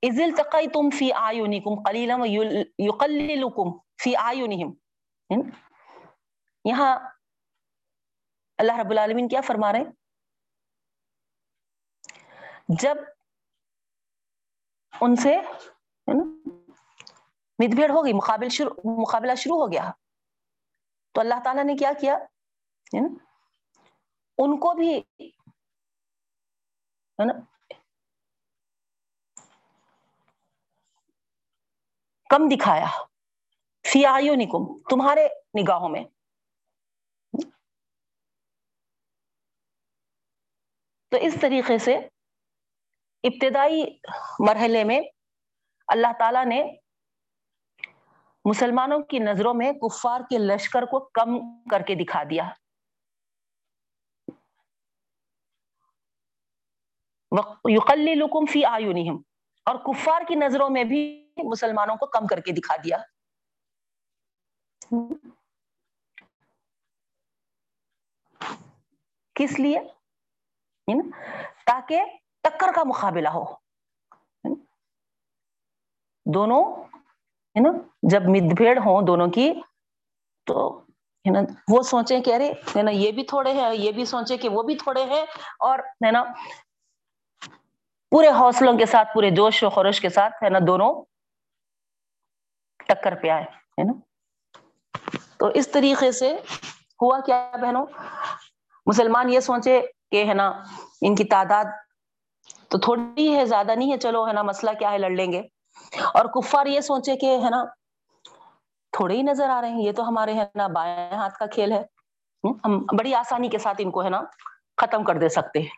إِذِ الْتَقَيْتُمْ فِي آيُنِكُمْ قَلِيلًا وَيُقَلِّلُكُمْ فِي آيُنِهِمْ یہاں اللہ رب العالمین کیا فرما رہے ہیں؟ جب ان سے مد بھیڑ ہو گئی مقابل شروع، مقابلہ شروع ہو گیا، تو اللہ تعالیٰ نے کیا کیا؟ ان کو بھی ہے نا کم دکھایا، فی آیو تمہارے نگاہوں میں۔ تو اس طریقے سے ابتدائی مرحلے میں اللہ تعالی نے مسلمانوں کی نظروں میں کفار کے لشکر کو کم کر کے دکھا دیا۔ یقللکم فی آیونہم اور کفار کی نظروں میں بھی مسلمانوں کو کم کر کے دکھا دیا۔ کس لیے؟ تاکہ ٹکر کا مقابلہ ہو۔ دونوں ہے نا جب مد بھیڑ ہوں دونوں کی، تو ہے نا وہ سوچے کہ ارے ہے نا یہ بھی تھوڑے ہیں، یہ بھی سوچے کہ وہ بھی تھوڑے ہیں، اور ہے نا پورے حوصلوں کے ساتھ، پورے جوش و خروش کے ساتھ ہے نا دونوں ٹکر پہ آئے ہے نا تو اس طریقے سے ہوا کیا بہنوں؟ مسلمان یہ سوچے کہ ہے نا، ان کی تعداد تو تھوڑی ہے، زیادہ نہیں ہے، چلو، ہے نا، مسئلہ کیا ہے، لڑ لیں گے۔ اور کفار یہ سوچے کہ، ہے نا، تھوڑے ہی نظر آ رہے ہیں، یہ تو ہمارے، ہے نا، بائیں ہاتھ کا کھیل ہے۔ ہم بڑی آسانی کے ساتھ ان کو، ہے نا، ختم کر دے سکتے ہیں۔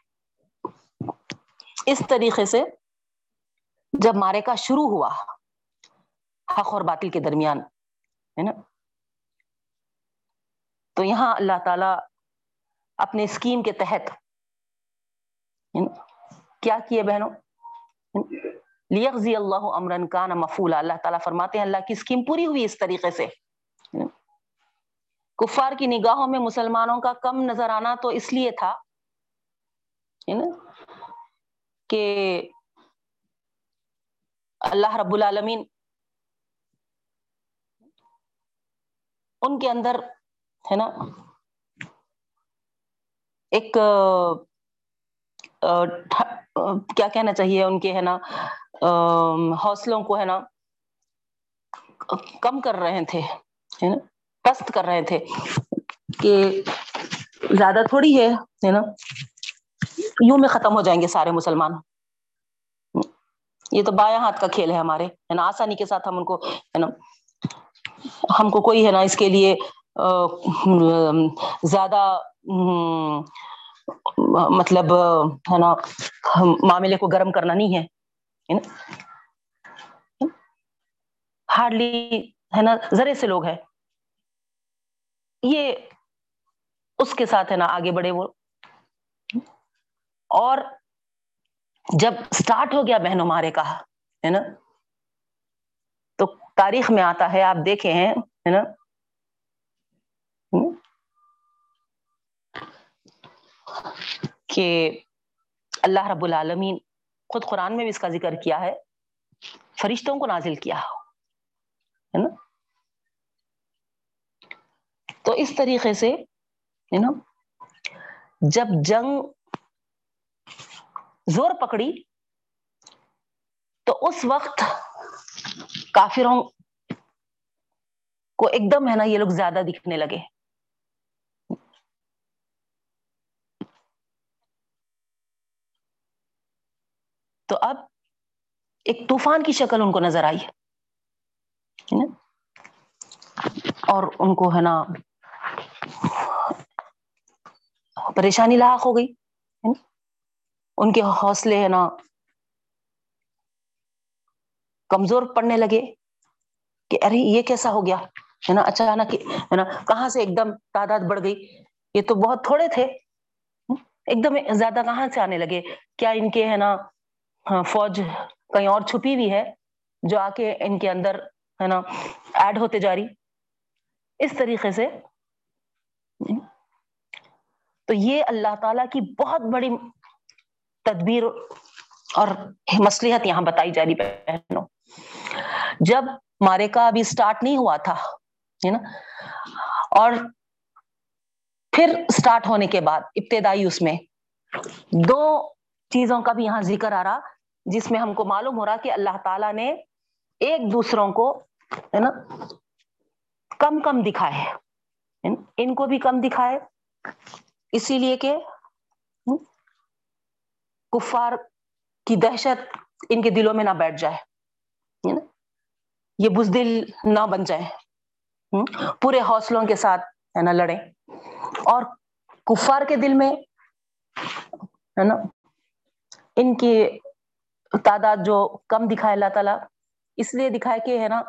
اس طریقے سے جب مارے کا شروع ہوا، حق اور باطل کے درمیان، ہے نا، تو یہاں اللہ تعالی اپنے اسکیم کے تحت یعنی کیا کیے بہنوں؟ لیغزی اللہ امرن کان مفولا اللہ تعالیٰ فرماتے ہیں، اللہ کی اسکیم پوری ہوئی اس طریقے سے۔ کفار کی نگاہوں میں مسلمانوں کا کم نظر آنا تو اس لیے تھا کہ اللہ رب العالمین ان کے اندر، ہے نا، ایک کیا کہنا چاہیے ان کے، ہے نا حوصلوں کو، ہے نا، کم کر رہے تھے پست کر رہے تھے کہ زیادہ تھوڑی ہے نا، یوں میں ختم ہو جائیں گے سارے مسلمان۔ یہ تو بایاں ہاتھ کا کھیل ہے ہمارے، ہے نا، آسانی کے ساتھ ہم ان کو، ہے نا، ہم کو کوئی، ہے نا، اس کے لیے زیادہ مطلب ہے نا معاملے کو گرم کرنا نہیں ہے ہارڈلی، ہے نا، ذرے سے لوگ ہے یہ اس کے ساتھ، ہے نا، آگے بڑھے وہ۔ اور جب سٹارٹ ہو گیا بہنوں مارے کا، ہے نا، تو تاریخ میں آتا ہے، آپ دیکھے ہیں، ہے نا کہ اللہ رب العالمین خود قرآن میں بھی اس کا ذکر کیا ہے، فرشتوں کو نازل کیا ہے نا؟ تو اس طریقے سے ہے نا جب جنگ زور پکڑی، تو اس وقت کافروں کو ایک دم ہے نا یہ لوگ زیادہ دکھنے لگے۔ تو اب ایک طوفان کی شکل ان کو نظر آئی اور ان کو، ہے نا، پریشانی لاحق ہو گئی ان کے حوصلے، ہے نا، کمزور پڑنے لگے کہ ارے، یہ کیسا ہو گیا؟ ہے نا، اچانک، ہے نا، کہاں سے ایک دم تعداد بڑھ گئی؟ یہ تو بہت تھوڑے تھے ایک دم زیادہ کہاں سے آنے لگے؟ کیا ان کے، ہے نا ہاں، فوج کہیں اور چھپی ہوئی ہے جو آ کے ان کے اندر، ہے نا ایڈ ہوتے جا رہی۔ اس طریقے سے، تو یہ اللہ تعالی کی بہت بڑی تدبیر اور مصلیحت یہاں بتائی جا رہی بہنوں۔ جب مارے کا ابھی سٹارٹ نہیں ہوا تھا، ہے نا، اور پھر سٹارٹ ہونے کے بعد، ابتدائی اس میں، دو چیزوں کا بھی یہاں ذکر آ رہا۔ جس میں ہم کو معلوم ہو رہا کہ اللہ تعالیٰ نے ایک دوسروں کو، ہے نا، کم کم دکھائے ان کو بھی کم دکھائے۔ اسی لیے کہ کفار کی دہشت ان کے دلوں میں نہ بیٹھ جائے۔ یہ بزدل نہ بن جائے۔ پورے حوصلوں کے ساتھ، ہے نا لڑے اور کفار کے دل میں، ہے نا، ان کی تعداد جو کم دکھائے اللہ تعالیٰ، اس لیے دکھائے کہ ہے نا،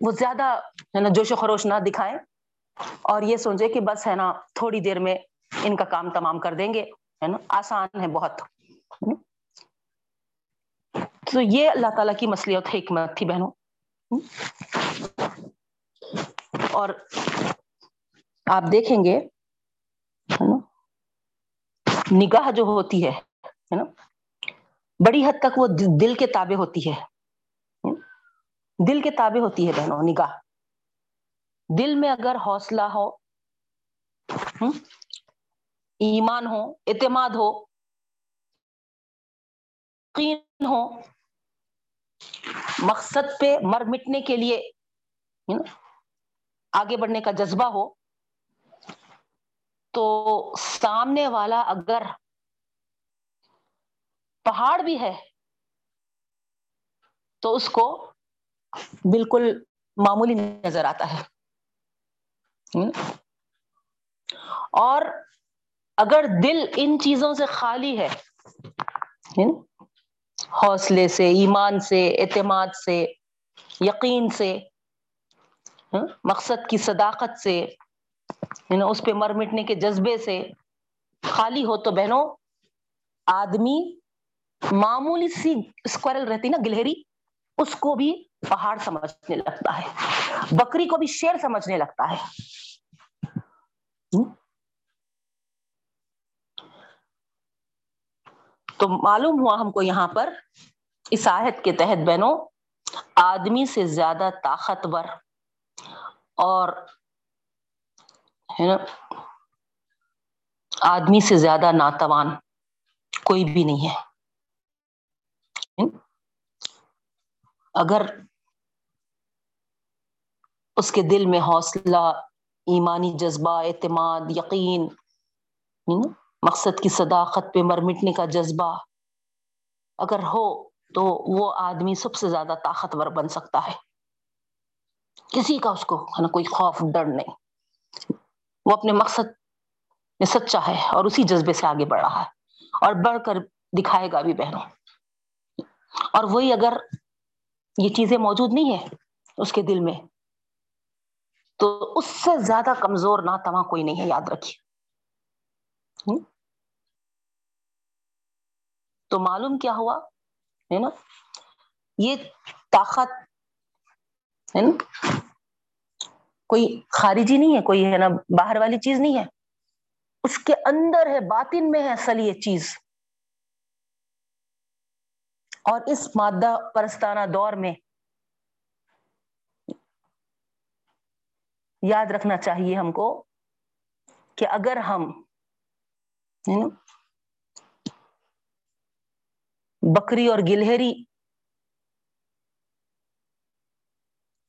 وہ زیادہ ہے نا جوش و خروش نہ دکھائے اور یہ سوچے کہ بس ہے نا تھوڑی دیر میں ان کا کام تمام کر دیں گے، ہے نا؟ آسان ہے بہت۔ تو یہ اللہ تعالیٰ کی مسلیت حکمت تھی بہنوں۔ اور آپ دیکھیں گے نگاہ جو ہوتی ہے نا بڑی حد تک وہ دل کے تابع ہوتی ہے۔ دل کے تابع ہوتی ہے بہنوں، نگاہ۔ دل میں اگر حوصلہ ہو ایمان ہو، اعتماد ہو ہو، مقصد پہ مر مٹنے کے لیے آگے بڑھنے کا جذبہ ہو، تو سامنے والا اگر پہاڑ بھی ہے، تو اس کو بالکل معمولی نظر آتا ہے۔ اور اگر دل ان چیزوں سے خالی ہے حوصلے سے، ایمان سے، اعتماد سے، یقین سے مقصد کی صداقت سے اس پہ مر مٹنے کے جذبے سے خالی ہو تو بہنوں، آدمی معمولی سی اسکوائرل رہتی نا گلہری، اس کو بھی پہاڑ سمجھنے لگتا ہے، بکری کو بھی شیر سمجھنے لگتا ہے۔ تو معلوم ہوا ہم کو یہاں پر اس آہت کے تحت بہنوں، آدمی سے زیادہ طاقتور اور ہے نا، آدمی سے زیادہ ناتوان کوئی بھی نہیں ہے۔ اگر اس کے دل میں حوصلہ، ایمانی جذبہ، اعتماد، یقین یعنی مقصد کی صداقت پہ مر مٹنے کا جذبہ اگر ہو تو وہ آدمی سب سے زیادہ طاقتور بن سکتا ہے۔ کسی کا اس کو نا کوئی خوف، ڈر نہیں۔ وہ اپنے مقصد میں سچا ہے اور اسی جذبے سے آگے بڑھ رہا ہے اور بڑھ کر دکھائے گا بھی بہنوں۔ اور وہی اگر یہ چیزیں موجود نہیں ہے اس کے دل میں۔ تو اس سے زیادہ کمزور نہ تما کوئی نہیں ہے، یاد رکھیے۔ تو معلوم کیا ہوا؟ ہے نا؟ یہ طاقت، ہے نا؟ کوئی خارجی نہیں ہے، کوئی ہے نا، باہر والی چیز نہیں ہے۔ اس کے اندر ہے، باطن میں ہے اصل یہ چیز۔ اور اس مادہ پرستانہ دور میں یاد رکھنا چاہیے ہم کو کہ اگر ہم بکری اور گلہری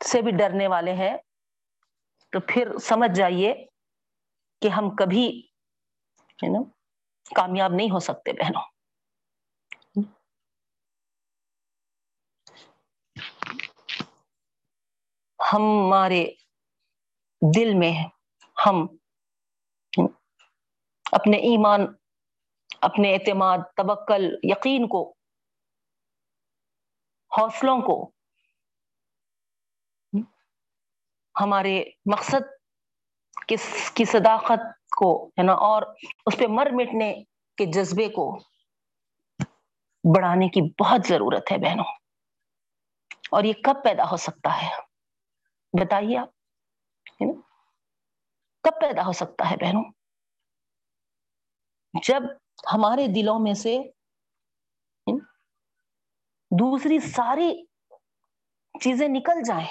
سے بھی ڈرنے والے ہیں، تو پھر سمجھ جائیے کہ ہم کبھی کامیاب نہیں ہو سکتے بہنوں۔ ہمارے دل میں ہم اپنے ایمان، اپنے اعتماد تبکل یقین کو، حوصلوں کو، ہمارے مقصد کی صداقت کو، ہے نا، اور اس پہ مر مٹنے کے جذبے کو بڑھانے کی بہت ضرورت ہے بہنوں۔ اور یہ کب پیدا ہو سکتا ہے؟ بتائیے آپ کب پیدا ہو سکتا ہے بہنوں؟ جب ہمارے دلوں میں سے دوسری ساری چیزیں نکل جائیں،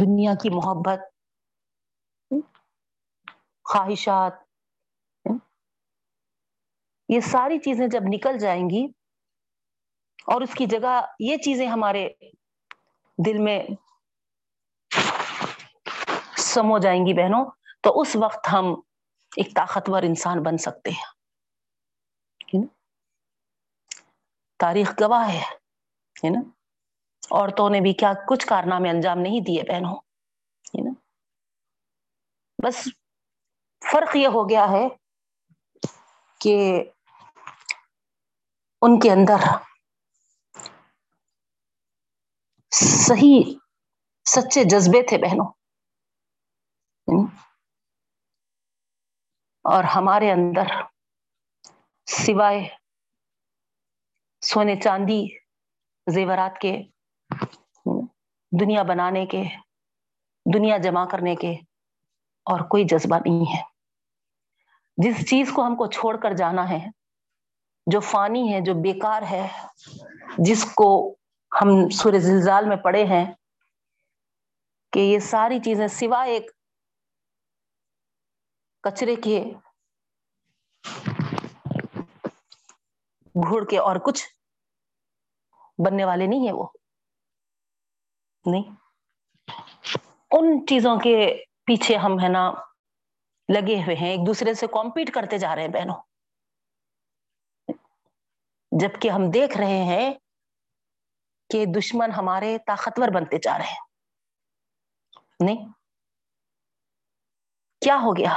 دنیا کی محبت خواہشات یہ ساری چیزیں جب نکل جائیں گی اور اس کی جگہ یہ چیزیں ہمارے دل میں سمو جائیں گی بہنوں، تو اس وقت ہم ایک طاقتور انسان بن سکتے ہیں۔ تاریخ گواہ ہے نا؟ عورتوں نے بھی کیا کچھ کارنامے انجام نہیں دیے بہنوں نا؟ بس فرق یہ ہو گیا ہے کہ ان کے اندر صحیح، سچے جذبے تھے بہنوں۔ اور ہمارے اندر سوائے سونے چاندی زیورات کے، دنیا بنانے کے، دنیا جمع کرنے کے اور کوئی جذبہ نہیں ہے۔ جس چیز کو ہم کو چھوڑ کر جانا ہے، جو فانی ہے، جو بیکار ہے، جس کو ہم سور زلزال میں پڑے ہیں، کہ یہ ساری چیزیں سوائے ایک کچرے کے گھوڑ کے اور کچھ بننے والے نہیں ہے وہ۔ نہیں۔ ان چیزوں کے پیچھے ہم ہے نا لگے ہوئے ہیں۔ ایک دوسرے سے کمپیٹ کرتے جا رہے ہیں بہنوں۔ جبکہ ہم دیکھ رہے ہیں کہ دشمن ہمارے طاقتور بنتے جا رہے ہیں۔ نہیں۔ کیا ہو گیا؟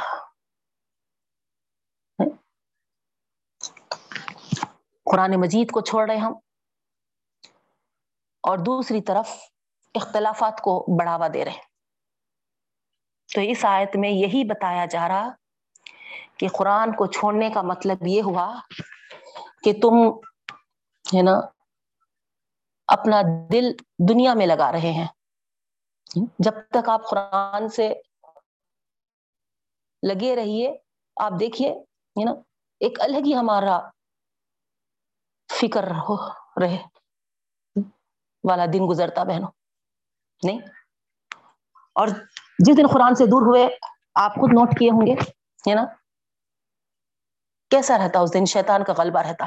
قرآن مجید کو چھوڑ رہے ہم۔ اور دوسری طرف اختلافات کو بڑھاوا دے رہے۔ تو اس آیت میں یہی بتایا جا رہا کہ قرآن کو چھوڑنے کا مطلب یہ ہوا کہ تم، ہے نا، اپنا دل دنیا میں لگا رہے ہیں۔ جب تک آپ قرآن سے لگے رہیے، آپ دیکھیے، ہے نا، ایک الگ ہی ہمارا فکر ہو رہے۔ والا دن گزرتا بہنوں۔ نہیں؟ اور جس دن قرآن سے دور ہوئے، آپ خود نوٹ کیے ہوں گے، ہے نا؟ کیسا رہتا اس دن؟ شیطان کا غلبہ رہتا۔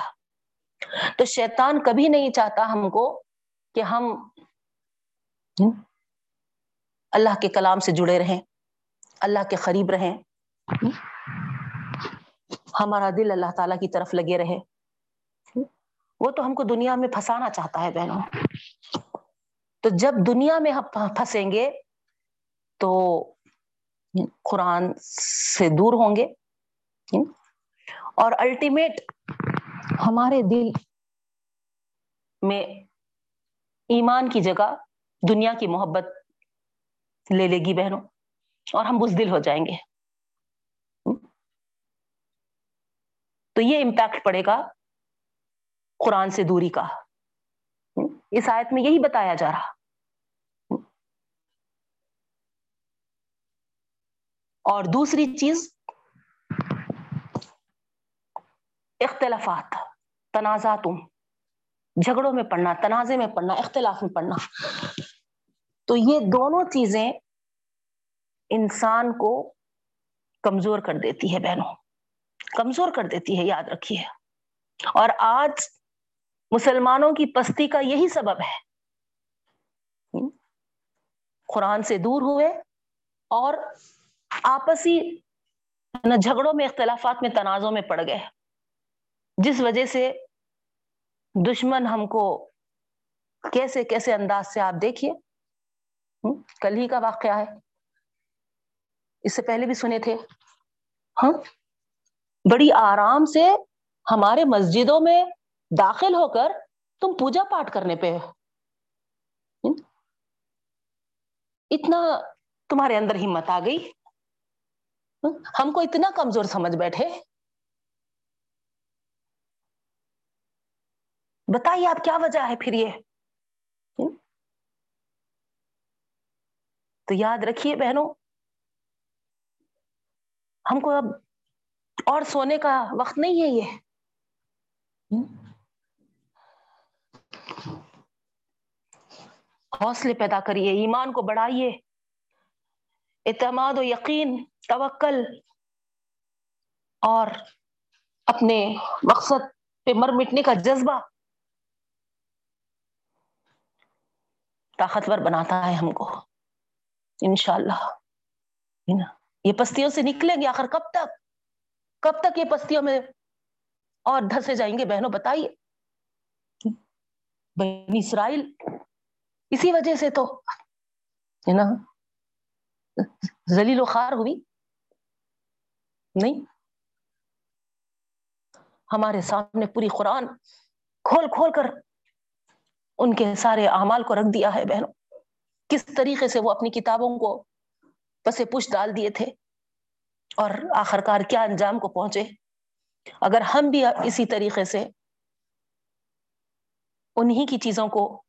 تو شیطان کبھی نہیں چاہتا ہم کو کہ ہم، اللہ کے کلام سے جڑے رہیں، اللہ کے قریب رہیں۔ ہمارا دل اللہ تعالی کی طرف لگے رہے۔ وہ تو ہم کو دنیا میں پھنسانا چاہتا ہے بہنوں۔ تو جب دنیا میں ہم پھنسیں گے تو قرآن سے دور ہوں گے۔ اور الٹیمیٹ ہمارے دل میں ایمان کی جگہ دنیا کی محبت لے لے گی بہنوں۔ اور ہم بزدل ہو جائیں گے۔ تو یہ امپیکٹ پڑے گا۔ قرآن سے دوری کا۔ اس آیت میں یہی بتایا جا رہا۔ اور دوسری چیز، اختلافات تنازعات جھگڑوں میں پڑھنا تنازع میں پڑھنا، اختلاف میں پڑھنا۔ تو یہ دونوں چیزیں انسان کو کمزور کر دیتی ہے بہنوں۔ کمزور کر دیتی ہے، یاد رکھیے۔ اور آج مسلمانوں کی پستی کا یہی سبب ہے۔ قرآن سے دور ہوئے اور آپسی جھگڑوں میں، اختلافات میں تنازع میں پڑ گئے۔ جس وجہ سے دشمن ہم کو کیسے کیسے انداز سے آپ دیکھیے۔ کل ہی کا واقعہ ہے۔ اس سے پہلے بھی سنے تھے۔ ہاں۔ بڑی آرام سے ہمارے مسجدوں میں داخل ہو کر تم پوجا پاٹ کرنے پہ یعنی اتنا تمہارے اندر ہمت آ گئی۔ ہم کو اتنا کمزور سمجھ بیٹھے۔ بتائیے آپ کیا وجہ ہے پھر یہ؟ تو یاد رکھیے بہنوں، ہم کو اب اور سونے کا وقت نہیں ہے یہ۔ حوصلے پیدا کریے، ایمان کو بڑھائیے۔ اعتماد و یقین، توکل، اور اپنے مقصد پہ مر مٹنے کا جذبہ۔ طاقتور بناتا ہے ہم کو۔ انشاءاللہ۔ یہ پستیوں سے نکلیں گے آخر کب تک؟ کب تک یہ پستیوں میں اور دھسے جائیں گے؟ بہنوں، بتائیے۔ بنی اسرائیل اسی وجہ سے تو، ہے نا؟ زلیل و خار ہوئی؟ نہیں۔ ہمارے سامنے پوری قرآن کھول کھول کر ان کے سارے اعمال کو رکھ دیا ہے بہنوں۔ کس طریقے سے وہ اپنی کتابوں کو پسے پوچھ ڈال دیے تھے اور آخر کار کیا انجام کو پہنچے؟ اگر ہم بھی اسی طریقے سے انہی کی چیزوں کو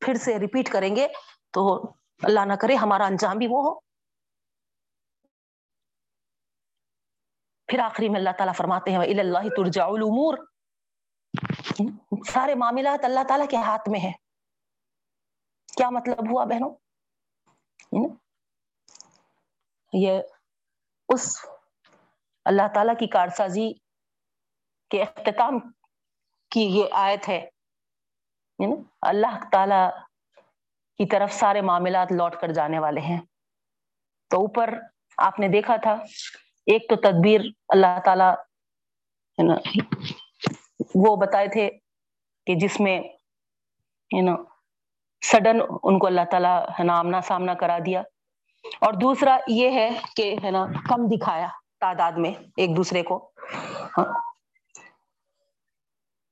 پھر سے ریپیٹ کریں گے تو اللہ نہ کرے ہمارا انجام بھی وہ ہو۔ پھر آخری میں اللہ تعالیٰ فرماتے ہیں اللہ ترجع الامور سارے معاملات اللہ تعالیٰ کے ہاتھ میں ہے کیا مطلب ہوا بہنوں؟ یہ اس اللہ تعالی کی کارسازی کے اختتام کی یہ آیت ہے۔ اللہ تعالی کی طرف سارے معاملات لوٹ کر جانے والے ہیں۔ تو اوپر آپ نے دیکھا تھا، ایک تو تدبیر اللہ تعالی وہ بتائے تھے کہ جس میں نا سڈن ان کو اللہ تعالیٰ ہے نا آمنا سامنا کرا دیا۔ اور دوسرا یہ ہے کہ ہے نا کم دکھایا تعداد میں ایک دوسرے کو۔ ہاں۔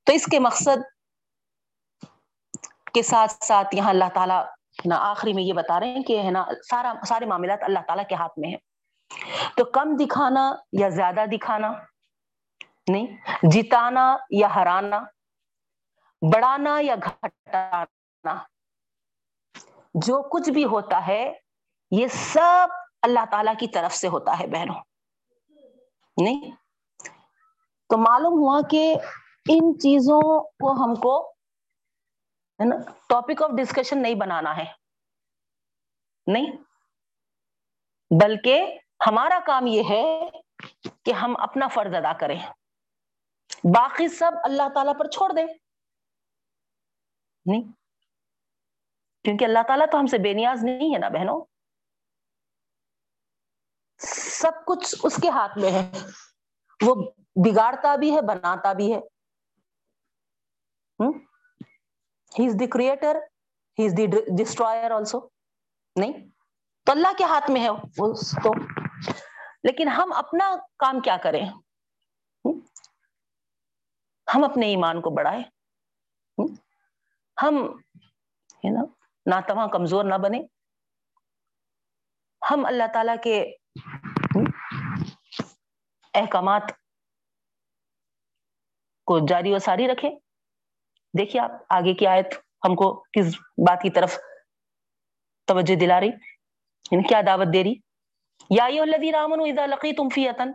تو اس کے مقصد کے ساتھ ساتھ یہاں اللہ تعالیٰ نا آخری میں یہ بتا رہے ہیں کہ ہے نا سارا سارے معاملات اللہ تعالیٰ کے ہاتھ میں ہے تو کم دکھانا یا زیادہ دکھانا؟ نہیں۔ جتانا یا ہرانا؟ بڑھانا یا گھٹانا؟ جو کچھ بھی ہوتا ہے، یہ سب اللہ تعالی کی طرف سے ہوتا ہے بہنوں۔ نہیں۔ تو معلوم ہوا کہ ان چیزوں کو ہم کو ہے نا؟ ٹاپک آف ڈسکشن نہیں بنانا ہے۔ نہیں۔ بلکہ ہمارا کام یہ ہے کہ ہم اپنا فرض ادا کریں۔ باقی سب اللہ تعالی پر چھوڑ دیں۔ نہیں۔ کیونکہ اللہ تعالیٰ تو ہم سے بے نیاز نہیں ہے نا بہنوں۔ سب کچھ اس کے ہاتھ میں ہے۔ وہ بگاڑتا بھی ہے، بناتا بھی ہے۔ He is the creator he is the destroyer also نہیں تو اللہ کے ہاتھ میں ہے تو لیکن ہم اپنا کام کیا کریں ہم اپنے ایمان کو بڑھائیں ہم ہے نا ناتواں کمزور نہ بنے ہم اللہ تعالی کے احکامات کو جاری و ساری رکھیں دیکھیے آپ آگے کی آیت ہم کو کس بات کی طرف توجہ دلا رہی یعنی کیا دعوت دے رہی؟ یا الذین آمنوا اذا لقیتم فیئتن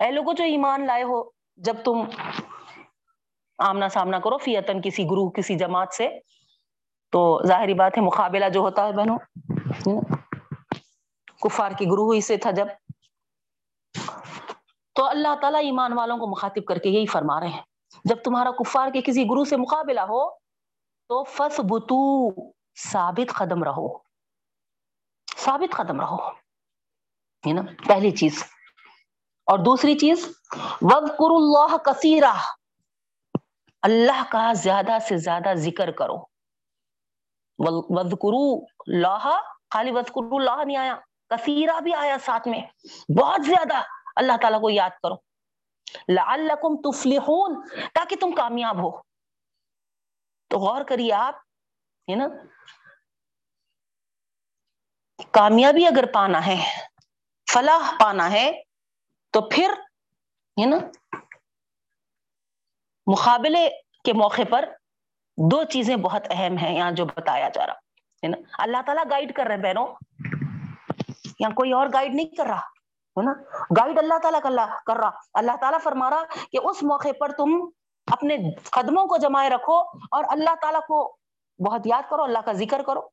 اے لوگوں جو ایمان لائے ہو، جب تم آمنا سامنا کرو فیتن کسی گروہ، کسی جماعت سے، تو ظاہری بات ہے مقابلہ جو ہوتا ہے بہنوں کفار کی گروہ ہی سے تھا جب۔ تو اللہ تعالیٰ ایمان والوں کو مخاطب کر کے یہی فرما رہے ہیں۔ جب تمہارا کفار کے کسی گروہ سے مقابلہ ہو، تو فس بتو ثابت قدم رہو۔ ثابت قدم رہو۔ ہے نا پہلی چیز۔ اور دوسری چیز وَذْكُرُ اللہ کثیرہ اللہ کا زیادہ سے زیادہ ذکر کرو۔ وَذْكُرُ اللہ خالی وَذْكُرُ اللہ نہیں آیا، کثیرہ بھی آیا ساتھ میں۔ بہت زیادہ اللہ تعالیٰ کو یاد کرو۔ لعلکم تفلحون، تاکہ تم کامیاب ہو۔ تو غور کریے آپ، ہے نا؟ کامیابی اگر پانا ہے، فلاح پانا ہے، تو پھر، ہے نا؟ مقابلے کے موقع پر دو چیزیں بہت اہم ہیں، یہاں جو بتایا جا رہا، ہے نا؟ اللہ تعالیٰ گائیڈ کر رہے ہیں بہنوں۔ یہاں کوئی اور گائیڈ نہیں کر رہا۔ ہے نا؟ گائیڈ اللہ تعالیٰ کر رہا۔ اللہ تعالیٰ فرما رہا کہ اس موقع پر تم اپنے قدموں کو جمائے رکھو اور اللہ تعالیٰ کو بہت یاد کرو، اللہ کا ذکر کرو۔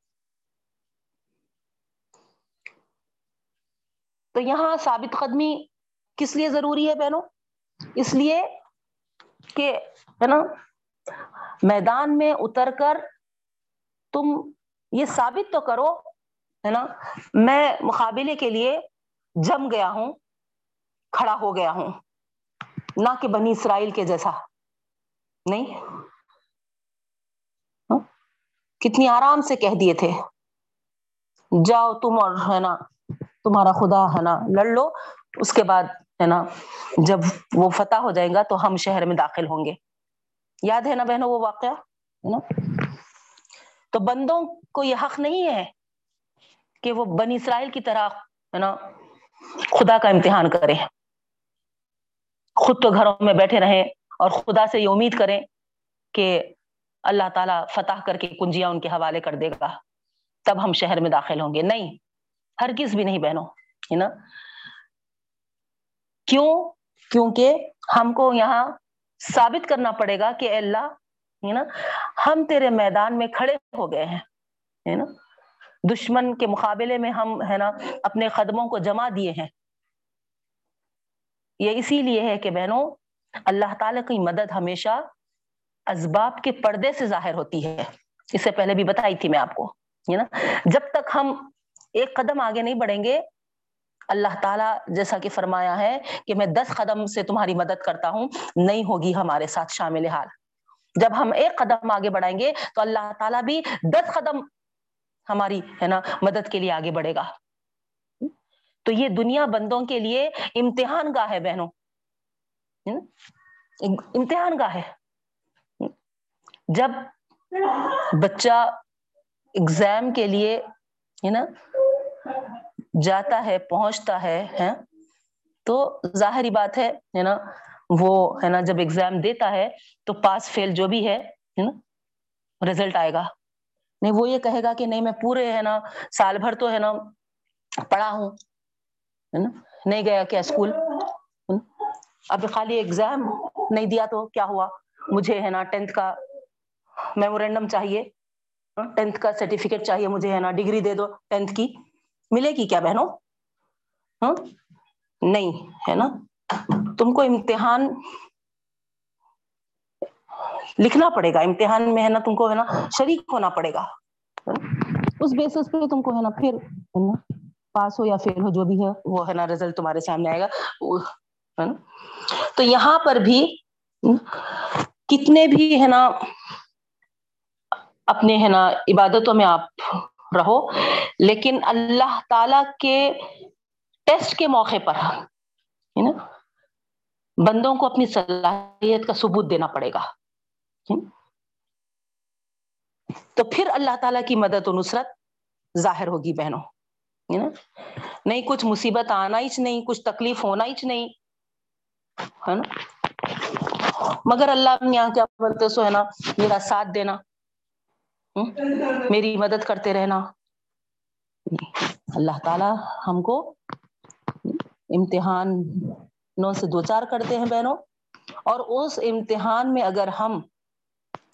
تو یہاں ثابت قدمی کس لیے ضروری ہے بہنوں؟ اس لیے کہ ہے نا، میدان میں اتر کر تم یہ ثابت تو کرو، ہے نا؟ میں مقابلے کے لیے جم گیا ہوں، کھڑا ہو گیا ہوں۔ نہ کہ بنی اسرائیل کے جیسا۔ نہیں؟ ہاں؟ کتنی آرام سے کہہ دیے تھے۔ جاؤ تم اور ہے نا، تمہارا خدا ہے نا، لڑ لو۔ اس کے بعد ہے نا، جب وہ فتح ہو جائے گا تو ہم شہر میں داخل ہوں گے۔ یاد ہے نا بہنوں وہ واقعہ؟ ہے نا؟ تو بندوں کو یہ حق نہیں ہے کہ وہ بنی اسرائیل کی طرح، ہے نا خدا کا امتحان کریں۔ خود تو گھروں میں بیٹھے رہیں اور خدا سے یہ امید کریں کہ اللہ تعالیٰ فتح کر کے کنجیاں ان کے حوالے کر دے گا۔ تب ہم شہر میں داخل ہوں گے۔ نہیں ہر کس بھی نہیں بہنوں، ہے نا؟ کیوں؟ کیونکہ ہم کو یہاں ثابت کرنا پڑے گا کہ اللہ، ہے نا، ہم تیرے میدان میں کھڑے ہو گئے ہیں، ہے نا؟ دشمن کے مقابلے میں ہم، ہے نا، اپنے قدموں کو جما دیے ہیں۔ یہ اسی لیے ہے کہ بہنوں، اللہ تعالی کی مدد ہمیشہ اسباب کے پردے سے ظاہر ہوتی ہے۔ اس سے پہلے بھی بتائی تھی میں آپ کو، ہے نا، جب تک ہم ایک قدم آگے نہیں بڑھیں گے، اللہ تعالیٰ جیسا کہ فرمایا ہے کہ میں دس قدم سے تمہاری مدد کرتا ہوں، نہیں ہوگی ہمارے ساتھ شامل حال۔ جب ہم ایک قدم آگے بڑھائیں گے، تو اللہ تعالیٰ بھی دس قدم ہماری، ہے نا، مدد کے لیے آگے بڑھے گا۔ تو یہ دنیا بندوں کے لیے امتحان گاہ ہے بہنوں۔ امتحان گاہ ہے۔ جب بچہ اگزام کے لیے، ہے نا، جاتا ہے، پہنچتا ہے تو ظاہری بات ہے نا، وہ، ہے نا، جب ایگزام دیتا ہے تو پاس فیل جو بھی ہے نا رزلٹ آئے گا۔ نہیں، وہ یہ کہے گا کہ نہیں، میں پورے ہے نا، سال بھر تو ہے نا پڑھا ہوں، ہے نا؟ نہیں گیا کیا اسکول؟ اب خالی ایگزام نہیں دیا تو کیا ہوا؟ مجھے ہے نا ٹینتھ کا میمورینڈم چاہیے، ٹینتھ کا سرٹیفکیٹ چاہیے مجھے ہے نا ڈگری دے دو ٹینتھ کی۔ ملے گی کیا بہنوں؟ ہاں؟ نہیں، ہے نا؟ تم کو امتحان لکھنا پڑے گا، امتحان میں ہے نا تم کو ہے نا شریک ہونا پڑے گا۔ اس بیسس پہ تم کو ہے نا پھر ہے نا پاس ہو یا فیل ہو، جو بھی ہے، وہ ہے نا رزلٹ تمہارے سامنے آئے گا۔ تو یہاں پر بھی کتنے بھی ہے نا اپنے ہے نا عبادتوں میں آپ رہو، لیکن اللہ تعالی کے ٹیسٹ کے موقع پر ہے نا بندوں کو اپنی صلاحیت کا ثبوت دینا پڑے گا۔ تو پھر اللہ تعالیٰ کی مدد و نصرت ظاہر ہوگی بہنوں نہیں کچھ مصیبت آنا ہی نہیں، کچھ تکلیف ہونا ہی نہیں، ہے نا؟ مگر اللہ یہاں کیا بولتے سو، ہے نا؟ میرا ساتھ دینا میری مدد کرتے رہنا۔ اللہ تعالی ہم کو امتحان نو سے دو چار کرتے ہیں بہنوں، اور اس امتحان میں اگر ہم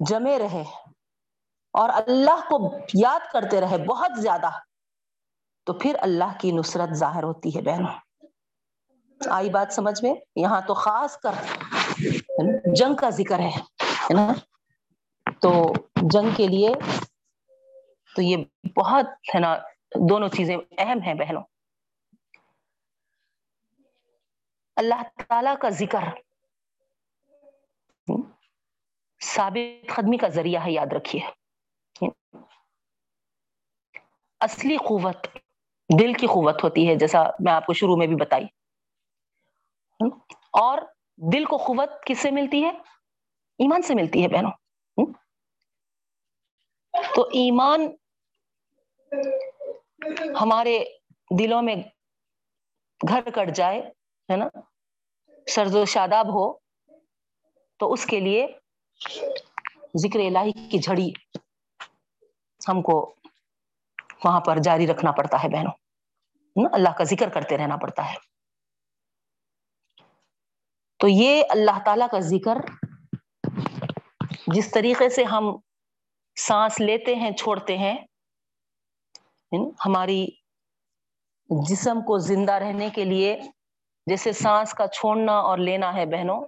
جمے رہے۔ اور اللہ کو یاد کرتے رہے بہت زیادہ۔ تو پھر اللہ کی نصرت ظاہر ہوتی ہے بہنوں۔ آئی بات سمجھ میں؟ یہاں تو خاص کر جنگ کا ذکر ہے نا؟ تو جنگ کے لیے تو یہ بہت، ہے نا، دونوں چیزیں اہم ہیں بہنوں۔ اللہ تعالی کا ذکر ثابت قدمی کا ذریعہ ہے، یاد رکھیے۔ اصلی قوت دل کی قوت ہوتی ہے، جیسا میں آپ کو شروع میں بھی بتائی۔ اور دل کو قوت کس سے ملتی ہے؟ ایمان سے ملتی ہے، بہنوں۔ تو ایمان ہمارے دلوں میں گھر کٹ جائے، ہے نا؟ سرز و شاداب ہو، تو اس کے لیے ذکر الہی کی جھڑی ہم کو وہاں پر جاری رکھنا پڑتا ہے بہنوں۔ اللہ کا ذکر کرتے رہنا پڑتا ہے۔ تو یہ اللہ تعالی کا ذکر جس طریقے سے ہم سانس لیتے ہیں، چھوڑتے ہیں ہماری جسم کو زندہ رہنے کے لیے جیسے سانس کا چھوڑنا اور لینا ہے بہنوں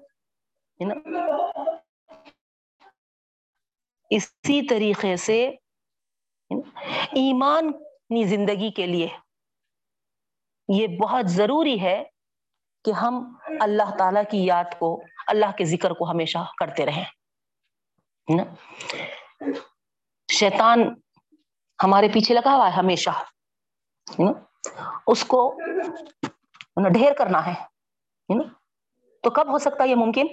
اسی طریقے سے ایمان زندگی کے لیے۔ یہ بہت ضروری ہے کہ ہم اللہ تعالی کی یاد کو، اللہ کے ذکر کو ہمیشہ کرتے رہیں۔ شیطان ہمارے پیچھے لگا ہوا ہے ہمیشہ۔ اس کو ڈھیر کرنا ہے۔ تو کب ہو سکتا یہ ممکن؟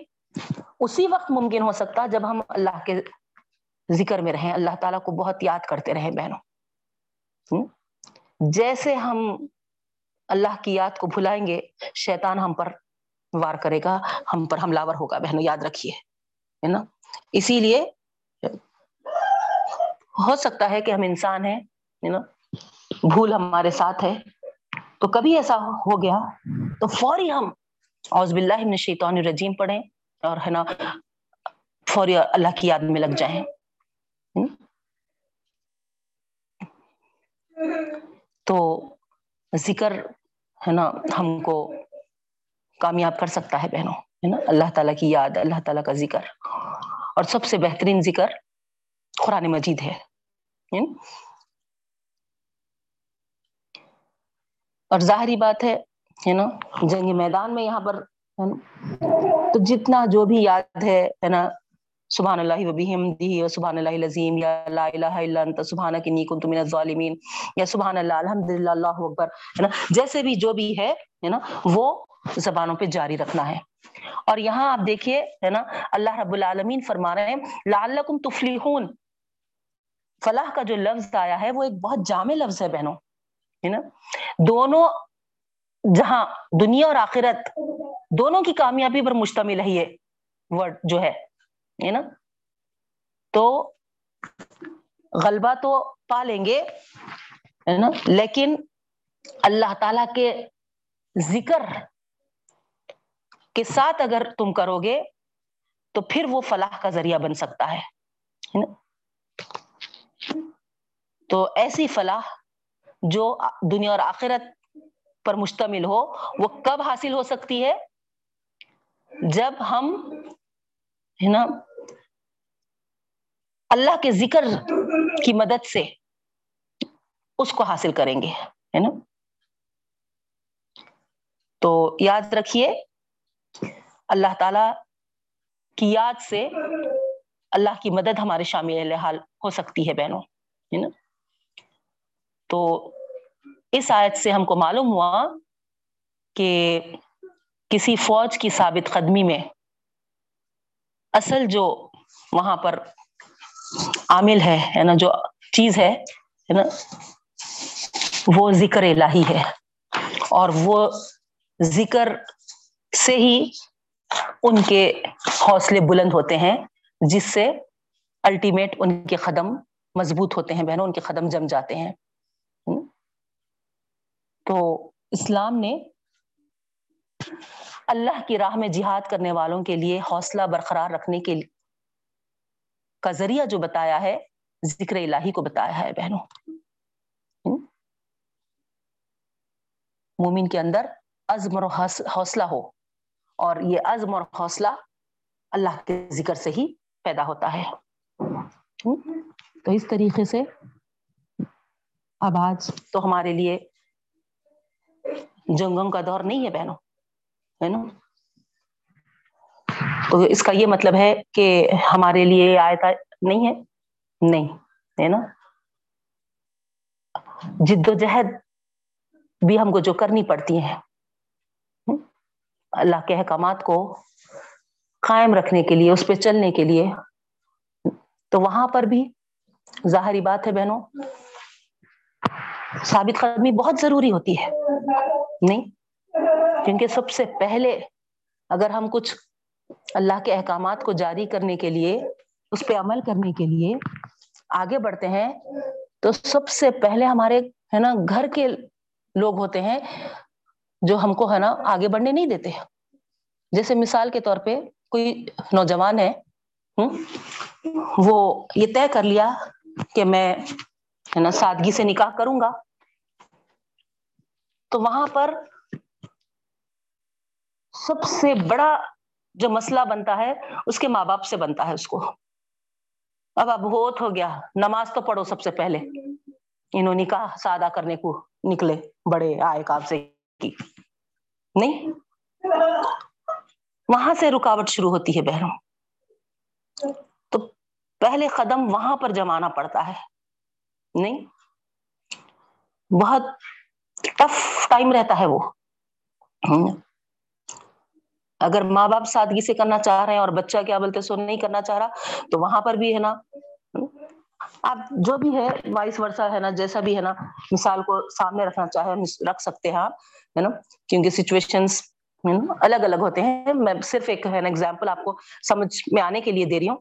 اسی وقت ممکن ہو سکتا جب ہم اللہ کے ذکر میں رہیں اللہ تعالیٰ کو بہت یاد کرتے رہیں بہنوں۔ جیسے ہم اللہ کی یاد کو بھلائیں گے شیطان ہم پر وار کرے گا ہم پر حملہ ہوگا۔ بہنوں یاد رکھیے ہے نا؟ اسی لیے ہو سکتا ہے کہ ہم انسان ہیں نا؟ بھول ہمارے ساتھ ہے۔ تو کبھی ایسا ہو گیا تو فوری ہم اوز باللہ من الشیطان الرجیم پڑھیں اور ہے نا فوری اللہ کی یاد میں لگ جائیں۔ تو ذکر ہے نا، ہم کو کامیاب کر سکتا ہے بہنوں، ہے نا؟ اللہ تعالیٰ کی یاد، اللہ تعالیٰ کا ذکر۔ اور سب سے بہترین ذکر قرآن مجید ہے اور ظاہری بات ہے ہے نا، جنگ میدان میں یہاں پر تو جتنا جو بھی یاد ہے ہے نا سبحان اللہ و بحمدہ و سبحان اللہ العظیم، یا لا الہ الا انت، سبحانک انی کنت من الظالمین، یا سبحان اللہ الحمدللہ، اللہ اکبر، ہے نا؟ جیسے بھی جو بھی ہے نا؟ وہ زبانوں پہ جاری رکھنا ہے۔ اور یہاں آپ دیکھیے، ہے نا؟ اللہ رب العالمین فرما رہے ہیں، لعلکم تفلیحون فلاح کا جو لفظ آیا ہے، وہ ایک بہت جامع لفظ ہے بہنوں، ہے نا؟ دونوں جہاں دنیا اور آخرت دونوں کی کامیابی پر مشتمل ہے یہ ورڈ جو ہے۔ نا؟ تو غلبہ تو پا لیں گے نا؟ لیکن اللہ تعالی کے ذکر کے ساتھ اگر تم کرو گے تو پھر وہ فلاح کا ذریعہ بن سکتا ہے تو ایسی فلاح جو دنیا اور آخرت پر مشتمل ہو، وہ کب حاصل ہو سکتی ہے؟ جب ہم، ہے نا اللہ کے ذکر کی مدد سے اس کو حاصل کریں گے، ہے نا؟ تو یاد رکھیے، اللہ تعالی کی یاد سے اللہ کی مدد ہمارے شامل حال ہو سکتی ہے بہنوں، ہے نا؟ تو اس آیت سے ہم کو معلوم ہوا کہ کسی فوج کی ثابت قدمی میں اصل جو وہاں پر عامل ہے نا؟ جو چیز ہے نا؟ وہ ذکر الہی ہے۔ اور وہ ذکر سے ہی ان کے حوصلے بلند ہوتے ہیں، جس سے الٹیمیٹ ان کے قدم مضبوط ہوتے ہیں، بہنوں، ان کے قدم جم جاتے ہیں۔ تو اسلام نے اللہ کی راہ میں جہاد کرنے والوں کے لیے حوصلہ برقرار رکھنے کے کا ذریعہ جو بتایا ہے، ذکر الہی کو بتایا ہے بہنوں۔ مومن کے اندر عزم اور حوصلہ ہو۔ اور یہ عزم اور حوصلہ اللہ کے ذکر سے ہی پیدا ہوتا ہے۔ تو اس طریقے سے اب آج تو ہمارے لیے جنگوں کا دور نہیں ہے بہنوں۔ ہے نا؟ تو اس کا یہ مطلب ہے کہ ہمارے لیے آیتا نہیں ہے؟ نہیں، ہے نا؟ جد و جہد بھی ہم کو جو کرنی پڑتی ہیں اللہ کے احکامات کو قائم رکھنے کے لیے، اس پہ چلنے کے لیے۔ تو وہاں پر بھی ظاہری بات ہے بہنوں، ثابت قدمی بہت ضروری ہوتی ہے۔ نہیں، کیونکہ سب سے پہلے اگر ہم کچھ اللہ کے احکامات کو جاری کرنے کے لیے، اس پہ عمل کرنے کے لیے آگے بڑھتے ہیں۔ تو سب سے پہلے ہمارے، ہے نا، گھر کے لوگ ہوتے ہیں جو ہم کو، ہے نا، آگے بڑھنے نہیں دیتے۔ جیسے مثال کے طور پہ کوئی نوجوان ہے وہ یہ طے کر لیا کہ میں، ہے نا، سادگی سے نکاح کروں گا۔ تو وہاں پر سب سے بڑا جو مسئلہ بنتا ہے، اس کے ماں باپ سے بنتا ہے اس کو۔ اب اب بہت ہو گیا۔ نماز تو پڑھو سب سے پہلے۔ انہوں نے کہا، سادہ کرنے کو نکلے بڑے آئے کاب سے کی۔ نہیں۔ وہاں سے رکاوٹ شروع ہوتی ہے بہنوں۔ تو پہلے قدم وہاں پر جمانا پڑتا ہے۔ نہیں۔ بہت ٹف ٹائم رہتا ہے وہ۔ اگر ماں باپ سادگی سے کرنا چاہ رہے ہیں اور بچہ کیا بولتے سو نہیں کرنا چاہ رہا، تو وہاں پر بھی ہے نا۔ آپ جو بھی ہے، وائس ورثہ ہے نا، جیسا بھی ہے نا، مثال کو سامنے رکھنا چاہے رکھ سکتے ہیں آپ، ہے نا؟ کیونکہ سچویشن الگ الگ ہوتے ہیں۔ میں صرف ایک ہے نا ایگزامپل آپ کو سمجھ میں آنے کے لیے دے رہی ہوں۔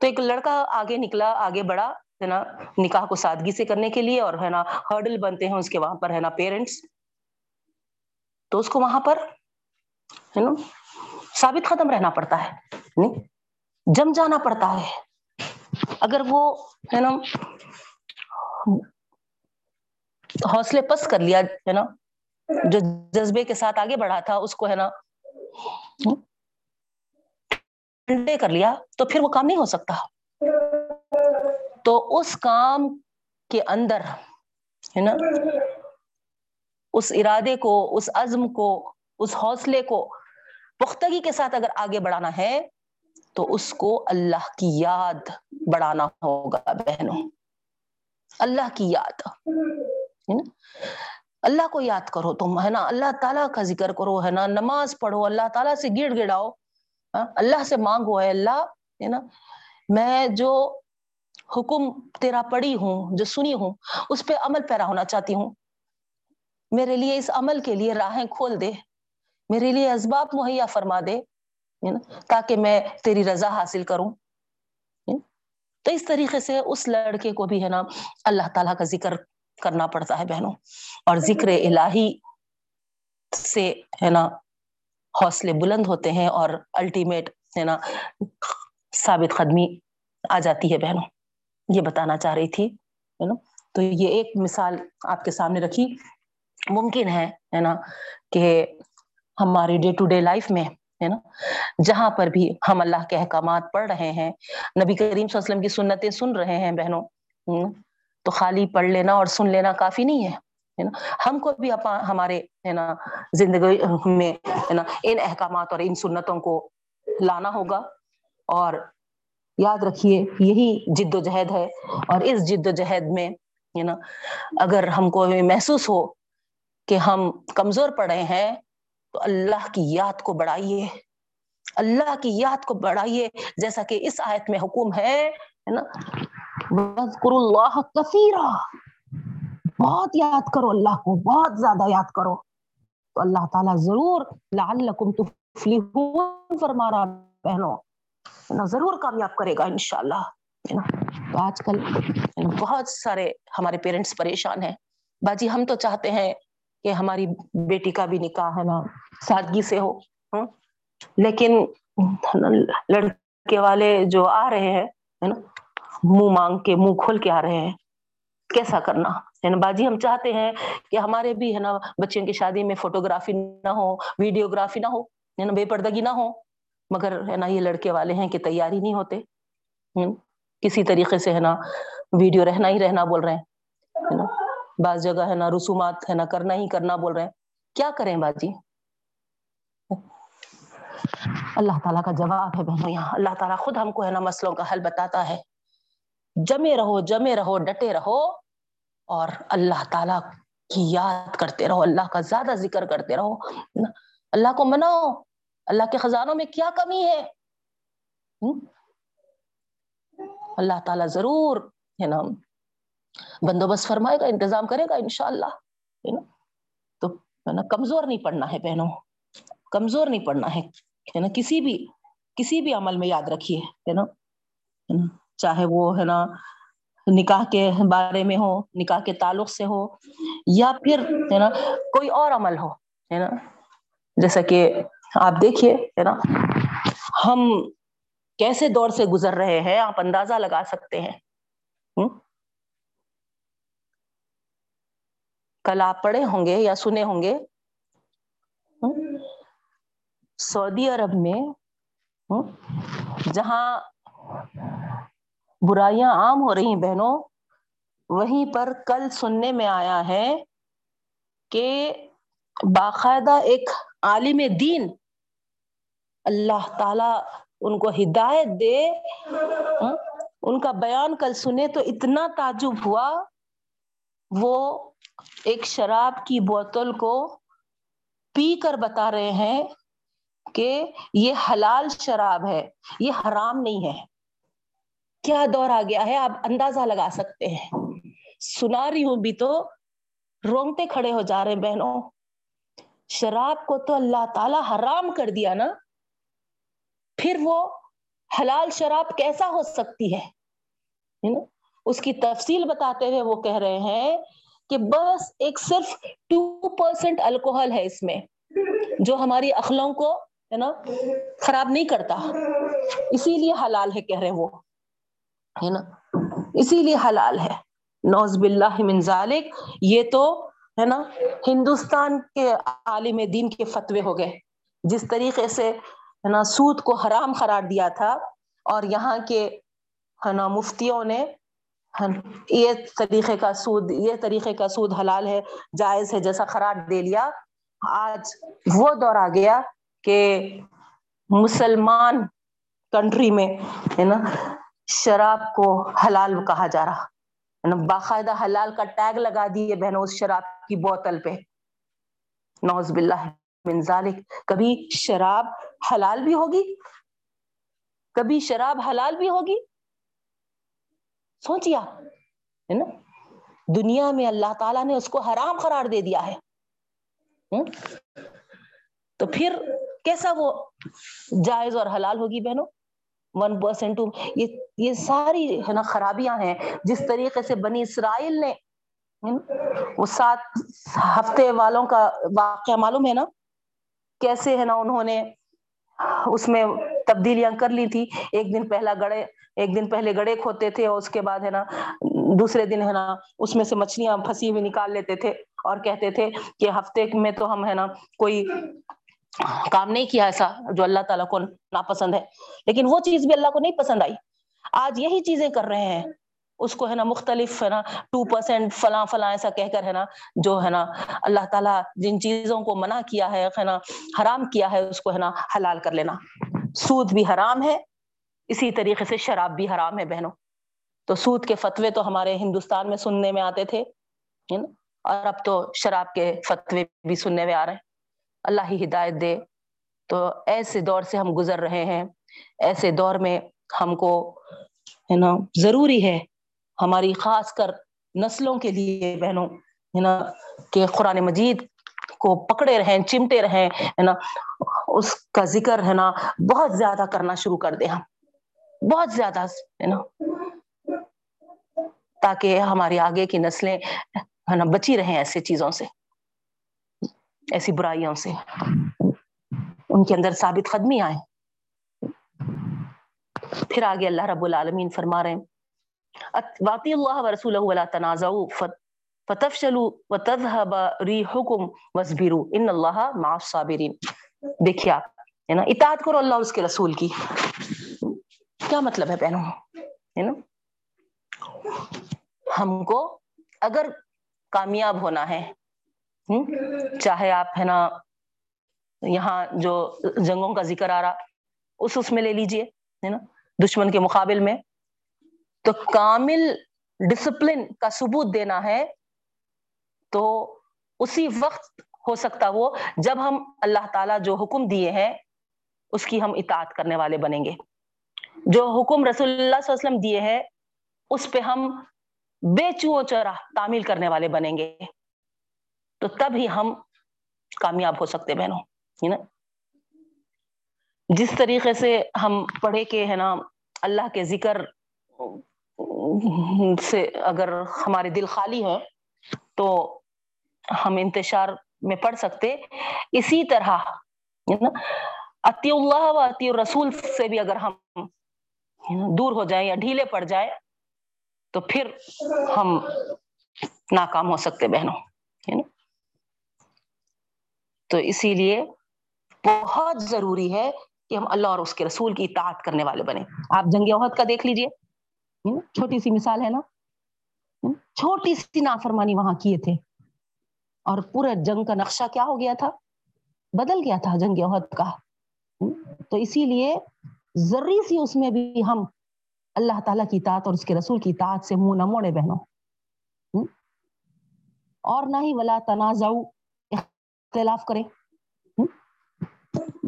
تو ایک لڑکا آگے نکلا، آگے بڑھا، ہے نا، نکاح کو سادگی سے کرنے کے لیے اور ہے نا ہرڈل بنتے ہیں اس کے وہاں پر، ہے نا پیرنٹس تو اس کو وہاں پر ہے نا؟ ثابت ختم رہنا پڑتا ہے نہیں جم جانا پڑتا ہے۔ اگر وہ، ہے نا، حوصلے پس کر لیا، ہے نا، جو جذبے کے ساتھ آگے بڑھا تھا، اس کو، ہے نا کر لیا، تو پھر وہ کام نہیں ہو سکتا۔ تو اس کام کے اندر، ہے نا، اس ارادے کو، اس عزم کو اس حوصلے کو پختگی کے ساتھ اگر آگے بڑھانا ہے، تو اس کو اللہ کی یاد بڑھانا ہوگا بہنوں۔ اللہ کی یاد۔ اللہ کو یاد کرو تم، ہے نا؟ اللہ تعالیٰ کا ذکر کرو، ہے نا؟ نماز پڑھو، اللہ تعالیٰ سے گڑ گڑاؤ۔ ہاں؟ اللہ سے مانگو ہے اللہ، ہے نا؟ میں جو حکم تیرا پڑی ہوں، جو سنی ہوں، اس پہ عمل پیرا ہونا چاہتی ہوں۔ میرے لیے اس عمل کے لیے راہیں کھول دے۔ میرے لیے اسباب مہیا فرما دے تاکہ میں تیری رضا حاصل کروں تو اس طریقے سے اس لڑکے کو بھی ہے نا اللہ تعالیٰ کا ذکر کرنا پڑتا ہے بہنوں، اور ذکر الہی سے ہے نا حوصلے بلند ہوتے ہیں اور الٹیمیٹ ہے نا ثابت قدمی آ جاتی ہے بہنوں۔ یہ بتانا چاہ رہی تھی ہے نا تو یہ ایک مثال آپ کے سامنے رکھی، ممکن ہے نا، کہ ہماری ڈے ٹو ڈے لائف میں، ہے نا؟ جہاں پر بھی ہم اللہ کے احکامات پڑھ رہے ہیں، نبی کریم صلی اللہ علیہ وسلم کی سنتیں سن رہے ہیں بہنوں تو خالی پڑھ لینا اور سن لینا کافی نہیں ہے نا؟ ہم کو بھی ہمارے، ہے نا، زندگی میں، ہے نا، ان احکامات اور ان سنتوں کو لانا ہوگا۔ اور یاد رکھیے، یہی جد و جہد ہے۔ اور اس جد و جہد میں، ہے نا، اگر ہم کو محسوس ہو کہ ہم کمزور پڑے ہیں تو اللہ کی یاد کو بڑھائیے۔ اللہ کی یاد کو بڑھائیے، جیسا کہ اس آیت میں حکم ہے نا؟ اللہ کثیرہ بہت یاد کرو اللہ کو، بہت زیادہ یاد کرو۔ تو اللہ تعالیٰ ضرور لعلکم تفلحون فرما رہا بہنوں۔ ضرور کامیاب کرے گا انشاءاللہ تو آج کل بہت سارے ہمارے پیرنٹس پریشان ہیں۔ باجی، ہم تو چاہتے ہیں کہ ہماری بیٹی کا بھی نکاح ہے نا سادگی سے ہو۔ ہاں۔ لیکن لڑکے والے جو آ رہے ہیں، ہے نا، منہ مانگ کے، منہ کھول کے آ رہے ہیں، کیسا کرنا؟ ہے نا، باجی، ہم چاہتے ہیں کہ ہمارے بھی، ہے نا بچوں کی شادی میں فوٹوگرافی نہ ہو، ویڈیوگرافی نہ ہو، ہے نا، بے پردگی نہ ہو۔ مگر، ہے نا، یہ لڑکے والے ہیں کہ تیاری نہیں ہوتے۔ کسی طریقے سے، ہے نا، ویڈیو رہنا ہی رہنا بول رہے ہیں۔ بعض جگہ ہے نا رسومات ہے نا، کرنا ہی کرنا بول رہے ہیں۔ کیا کریں باجی؟ اللہ تعالیٰ کا جواب ہے بہنوں یہاں۔ اللہ تعالیٰ خود ہم کو ہے نا مسئلوں کا حل بتاتا ہے۔ جمے رہو جمے رہو، ڈٹے رہو اور اللہ تعالیٰ کی یاد کرتے رہو، اللہ کا زیادہ ذکر کرتے رہو۔ اللہ کو مناؤ۔ اللہ کے خزانوں میں کیا کمی ہے؟ اللہ تعالیٰ ضرور ہے نا بندوبست فرمائے گا، انتظام کرے گا انشاءاللہ، ہے نا؟ تو ہے نا، کمزور نہیں پڑنا ہے بہنوں، کمزور نہیں پڑنا ہے ہے نا؟ کسی بھی کسی بھی عمل میں یاد رکھیے، ہے نا؟ چاہے وہ، ہے نا، نکاح کے بارے میں ہو، نکاح کے تعلق سے ہو، یا پھر، ہے نا، کوئی اور عمل ہو، ہے نا؟ جیسا کہ آپ دیکھیے، ہے نا، ہم کیسے دور سے گزر رہے ہیں، آپ اندازہ لگا سکتے ہیں کل آپ پڑھے ہوں گے یا سنے ہوں گے؟ سعودی عرب میں جہاں برائیاں عام ہو رہی ہیں بہنوں، وہیں پر کل سننے میں آیا ہے کہ باقاعدہ ایک عالم دین اللہ تعالی ان کو ہدایت دے ان کا بیان کل سنے تو اتنا تعجب ہوا، وہ ایک شراب کی بوتل کو پی کر بتا رہے ہیں کہ یہ حلال شراب ہے، یہ حرام نہیں ہے۔ کیا دور آ گیا ہے؟ آپ اندازہ لگا سکتے ہیں۔ سنا رہی ہوں بھی تو رونگتے کھڑے ہو جا رہے ہیں بہنوں۔ شراب کو تو اللہ تعالی حرام کر دیا نا۔ پھر وہ حلال شراب کیسا ہو سکتی ہے؟ اس کی تفصیل بتاتے ہوئے وہ کہہ رہے ہیں کہ بس ایک صرف ٹو پرسینٹ الکوہل ہے اس میں، جو ہماری اخلوں کو، ہے نا، خراب نہیں کرتا۔ اسی لیے حلال ہے، کہہ رہے وہ۔ ہے نا؟ اسی لیے حلال ہے۔ نوز باللہ من ذالک۔ یہ تو، ہے نا، ہندوستان کے عالم دین کے فتوے ہو گئے۔ جس طریقے سے، ہے نا، سود کو حرام قرار دیا تھا، اور یہاں کے، ہے نا، مفتیوں نے ہاں، یہ طریقے کا سود، یہ طریقے کا سود حلال ہے، جائز ہے، جیسا قرار دے لیا۔ آج وہ دور آ گیا کہ مسلمان کنٹری میں، ہے نا، شراب کو حلال کہا جا رہا۔ ہے نا، باقاعدہ حلال کا ٹیگ لگا دیے بہنوں اس شراب کی بوتل پہ۔ نوز باللہ من ذالک۔ کبھی شراب حلال بھی ہوگی؟ کبھی شراب حلال بھی ہوگی؟ سوچیا، ہے نا؟ دنیا میں اللہ تعالیٰ نے اس کو حرام قرار دے دیا ہے۔ تو پھر کیسا وہ جائز اور حلال ہوگی بہنوں؟ ون پرسینٹ یہ یہ ساری، ہے نا، خرابیاں ہیں۔ جس طریقے سے بنی اسرائیل نے وہ سات ہفتے والوں کا واقعہ معلوم ہے نا؟ کیسے، ہے نا، انہوں نے اس میں تبدیلیاں کر لی تھی۔ ایک دن پہلا گڑے ایک دن پہلے گڑے کھوتے تھے اور اس کے بعد ہے نا، دوسرے دن ہے نا، اس میں سے مچھلیاں پھنسی ہوئی نکال لیتے تھے اور کہتے تھے کہ ہفتے میں تو ہم ہے نا کوئی کام نہیں کیا ایسا جو اللہ تعالیٰ کو ناپسند ہے۔ لیکن وہ چیز بھی اللہ کو نہیں پسند آئی۔ آج یہی چیزیں کر رہے ہیں۔ اس کو ہے نا مختلف ہے نا ٹو پرسینٹ فلاں فلاں ایسا کہہ کر ہے نا جو ہے نا اللہ تعالیٰ جن چیزوں کو منع کیا ہے ہے نا حرام کیا ہے، اس کو ہے نا حلال کر لینا۔ سود بھی حرام ہے۔ اسی طریقے سے شراب بھی حرام ہے بہنوں۔ تو سود کے فتوے تو ہمارے ہندوستان میں سننے میں آتے تھے اور اب تو شراب کے فتوے بھی سننے میں آ رہے ہیں۔ اللہ ہی ہدایت دے۔ تو ایسے دور سے ہم گزر رہے ہیں، ایسے دور میں ہم کو، ہے نا، ضروری ہے ہماری خاص کر نسلوں کے لیے بہنوں، ہے نا، کہ قرآن مجید کو پکڑے رہیں، چمٹے رہیں، ہے نا، اس کا ذکر، ہے نا، بہت زیادہ کرنا شروع کر دیں ہم۔ بہت زیادہ ہے نا تاکہ ہماری آگے کی نسلیں، ہے نا، بچی رہیں ایسے چیزوں سے، ایسی برائیوں سے۔ ان کے اندر ثابت قدمی آئے پھر آگے اللہ رب العالمین فرما رہے ہیں واطی اللہ و رسول ولا تنازعوا فتفشلوا وتذهب ريحكم واصبروا ان اللہ مع الصابرین۔ دیکھیے آپ، ہے نا، اطاعت کرو اللہ اس کے رسول کی۔ کیا مطلب ہے بہنوں؟ ہے نا ہم کو اگر کامیاب ہونا ہے چاہے آپ ہے نا یہاں جو جنگوں کا ذکر آ رہا، اس اس میں لے لیجیے ہے نا دشمن کے مقابل میں۔ تو کامل ڈسپلن کا ثبوت دینا ہے، تو اسی وقت ہو سکتا وہ جب ہم اللہ تعالیٰ جو حکم دیے ہیں، اس کی ہم اطاعت کرنے والے بنیں گے۔ جو حکم رسول اللہ صلی اللہ علیہ وسلم دیے ہیں، اس پہ ہم بے چو چرا تعمیل کرنے والے بنیں گے۔ تو تب ہی ہم کامیاب ہو سکتے بہنوں نا؟ جس طریقے سے ہم پڑھے کے ہے نا، اللہ کے ذکر سے اگر ہمارے دل خالی ہے تو ہم انتشار میں پڑھ سکتے۔ اسی طرح اتی اللہ و اتی رسول سے بھی اگر ہم دور ہو جائیں یا ڈھیلے پڑ جائے تو پھر ہم ناکام ہو سکتے بہنوں تو اسی لیے بہت ضروری ہے کہ ہم اللہ اور اس کے رسول کی اطاعت کرنے والے بنے آپ جنگ عہد کا دیکھ لیجیے۔ چھوٹی سی مثال ہے نا؟ چھوٹی سی نافرمانی وہاں کیے تھے۔ اور پورا جنگ کا نقشہ کیا ہو گیا تھا؟ بدل گیا تھا جنگ عہد کا۔ تو اسی لیے ذری سی اس میں بھی ہم اللہ تعالیٰ کی اطاعت اور اس کے رسول کی اطاعت سے منہ نہ موڑے بہنوں۔ اور نہ ہی ولا تنازع اختلاف کریں۔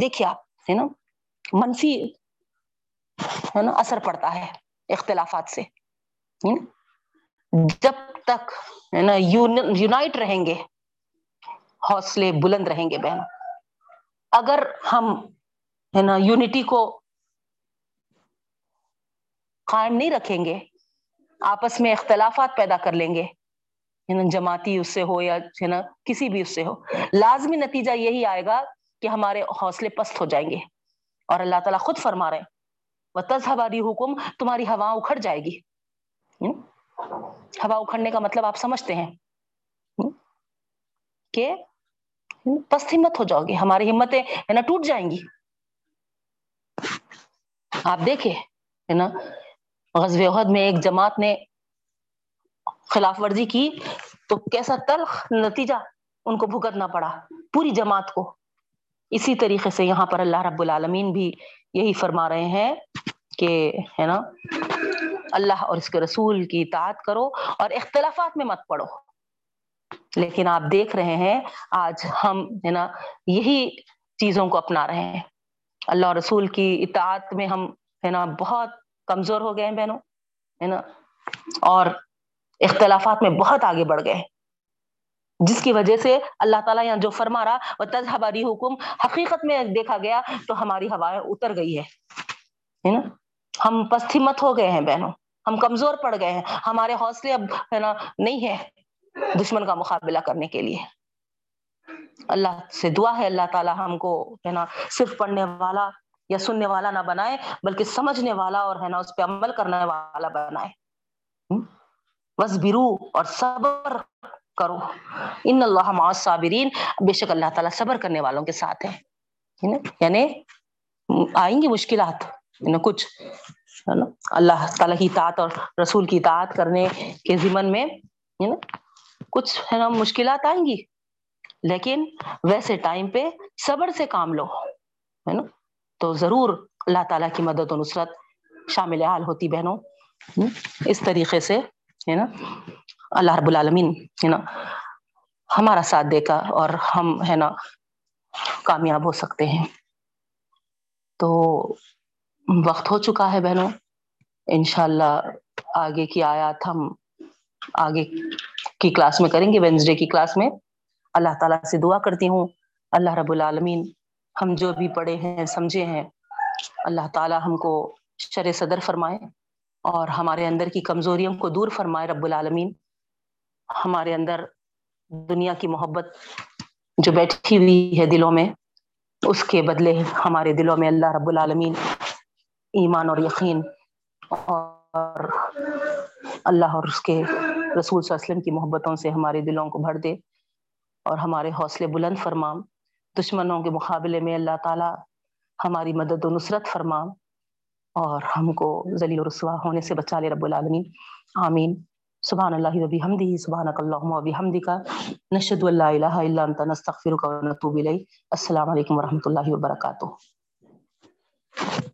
دیکھیے آپ، ہے نا؟ منفی، ہے نا؟ اثر پڑتا ہے اختلافات سے۔ جب تک، ہے نا یونائٹ رہیں گے، حوصلے بلند رہیں گے بہن اگر ہم، ہے نا، یونٹی کو قائم نہیں رکھیں گے، آپس میں اختلافات پیدا کر لیں گے۔ یعنی جماعتی اس سے ہو یا ہے نا، کسی بھی اس سے ہو۔ لازمی نتیجہ یہی آئے گا کہ ہمارے حوصلے پست ہو جائیں گے۔ اور اللہ تعالیٰ خود فرما رہے وہ تذہباری حکم تمہاری ہوا اکھڑ جائے گی۔ ہوا اکھڑنے کا مطلب آپ سمجھتے ہیں۔ کہ پست ہمت ہو جاؤ گی ہماری ہمتیں ہے نا ٹوٹ جائیں گی۔ آپ دیکھے ہے نا غزب عہد میں ایک جماعت نے خلاف ورزی کی تو کیسا تلخ نتیجہ ان کو بھگتنا پڑا، پوری جماعت کو۔ اسی طریقے سے یہاں پر اللہ رب العالمین بھی یہی فرما رہے ہیں کہ، ہے نا، اللہ اور اس کے رسول کی اطاعت کرو اور اختلافات میں مت پڑو۔ لیکن آپ دیکھ رہے ہیں، آج ہم، ہے نا، یہی چیزوں کو اپنا رہے ہیں۔ اللہ اور رسول کی اطاعت میں ہم، ہے نا، بہت کمزور ہو گئے ہیں بہنوں، ہے نا؟ اور اختلافات میں بہت آگے بڑھ گئے جس کی وجہ سے اللہ تعالیٰ یہاں جو فرما رہا وہ تذہباری حکم حقیقت میں دیکھا گیا تو ہماری ہوائیں اتر گئی ہے نا؟ ہم پست مت ہو گئے ہیں بہنوں، ہم کمزور پڑ گئے ہیں، ہمارے حوصلے اب، ہے نا، نہیں ہے دشمن کا مقابلہ کرنے کے لیے۔ اللہ سے دعا ہے، اللہ تعالیٰ ہم کو، ہے نا، صرف پڑھنے والا یا سننے والا نہ بنائے، بلکہ سمجھنے والا اور ہے نا، اس پہ عمل کرنے والا بنائے۔ بس برو اور صبر کرو۔ ان اللہ صابرین بے شک اللہ تعالیٰ صبر کرنے والوں کے ساتھ ہے یعنی آئیں گی مشکلات کچھ اللہ تعالیٰ کی اطاعت اور رسول کی اطاعت کرنے کے ضمن میں کچھ، ہے نا، مشکلات آئیں گی۔ لیکن ویسے ٹائم پہ صبر سے کام لو، ہے نا؟ تو ضرور اللہ تعالیٰ کی مدد و نصرت شامل حال ہوتی بہنوں اس طریقے سے، ہے نا؟ اللہ رب العالمین، ہے نا؟ ہمارا ساتھ دے گا اور ہم، ہے نا، کامیاب ہو سکتے ہیں۔ تو وقت ہو چکا ہے بہنوں۔ انشاءاللہ آگے کی آیات ہم آگے کی کلاس میں کریں گے۔ وینسڈے کی کلاس میں اللہ تعالیٰ سے دعا کرتی ہوں۔ اللہ رب العالمین ہم جو بھی پڑھے ہیں، سمجھے ہیں، اللہ تعالیٰ ہم کو شر صدر فرمائے اور ہمارے اندر کی کمزوریوں کو دور فرمائے رب العالمین۔ ہمارے اندر دنیا کی محبت جو بیٹھی ہوئی ہے دلوں میں، اس کے بدلے ہمارے دلوں میں اللہ رب العالمین ایمان اور یقین اور اللہ اور اس کے رسول صلی اللہ علیہ وسلم کی محبتوں سے ہمارے دلوں کو بھر دے اور ہمارے حوصلے بلند فرمام دشمنوں کے مقابلے میں اللہ تعالیٰ ہماری مدد و نصرت فرما اور ہم کو ذلیل و رسوا ہونے سے بچا لے رب العالمین۔ آمین۔ سبحان اللہ وبی حمدی سبحانک اللہم وبی حمدی کا نشد اللہ الہ الا انت، نستغفرک و نتوب الیک۔ السلام علیکم ورحمت اللہ وبرکاتہ۔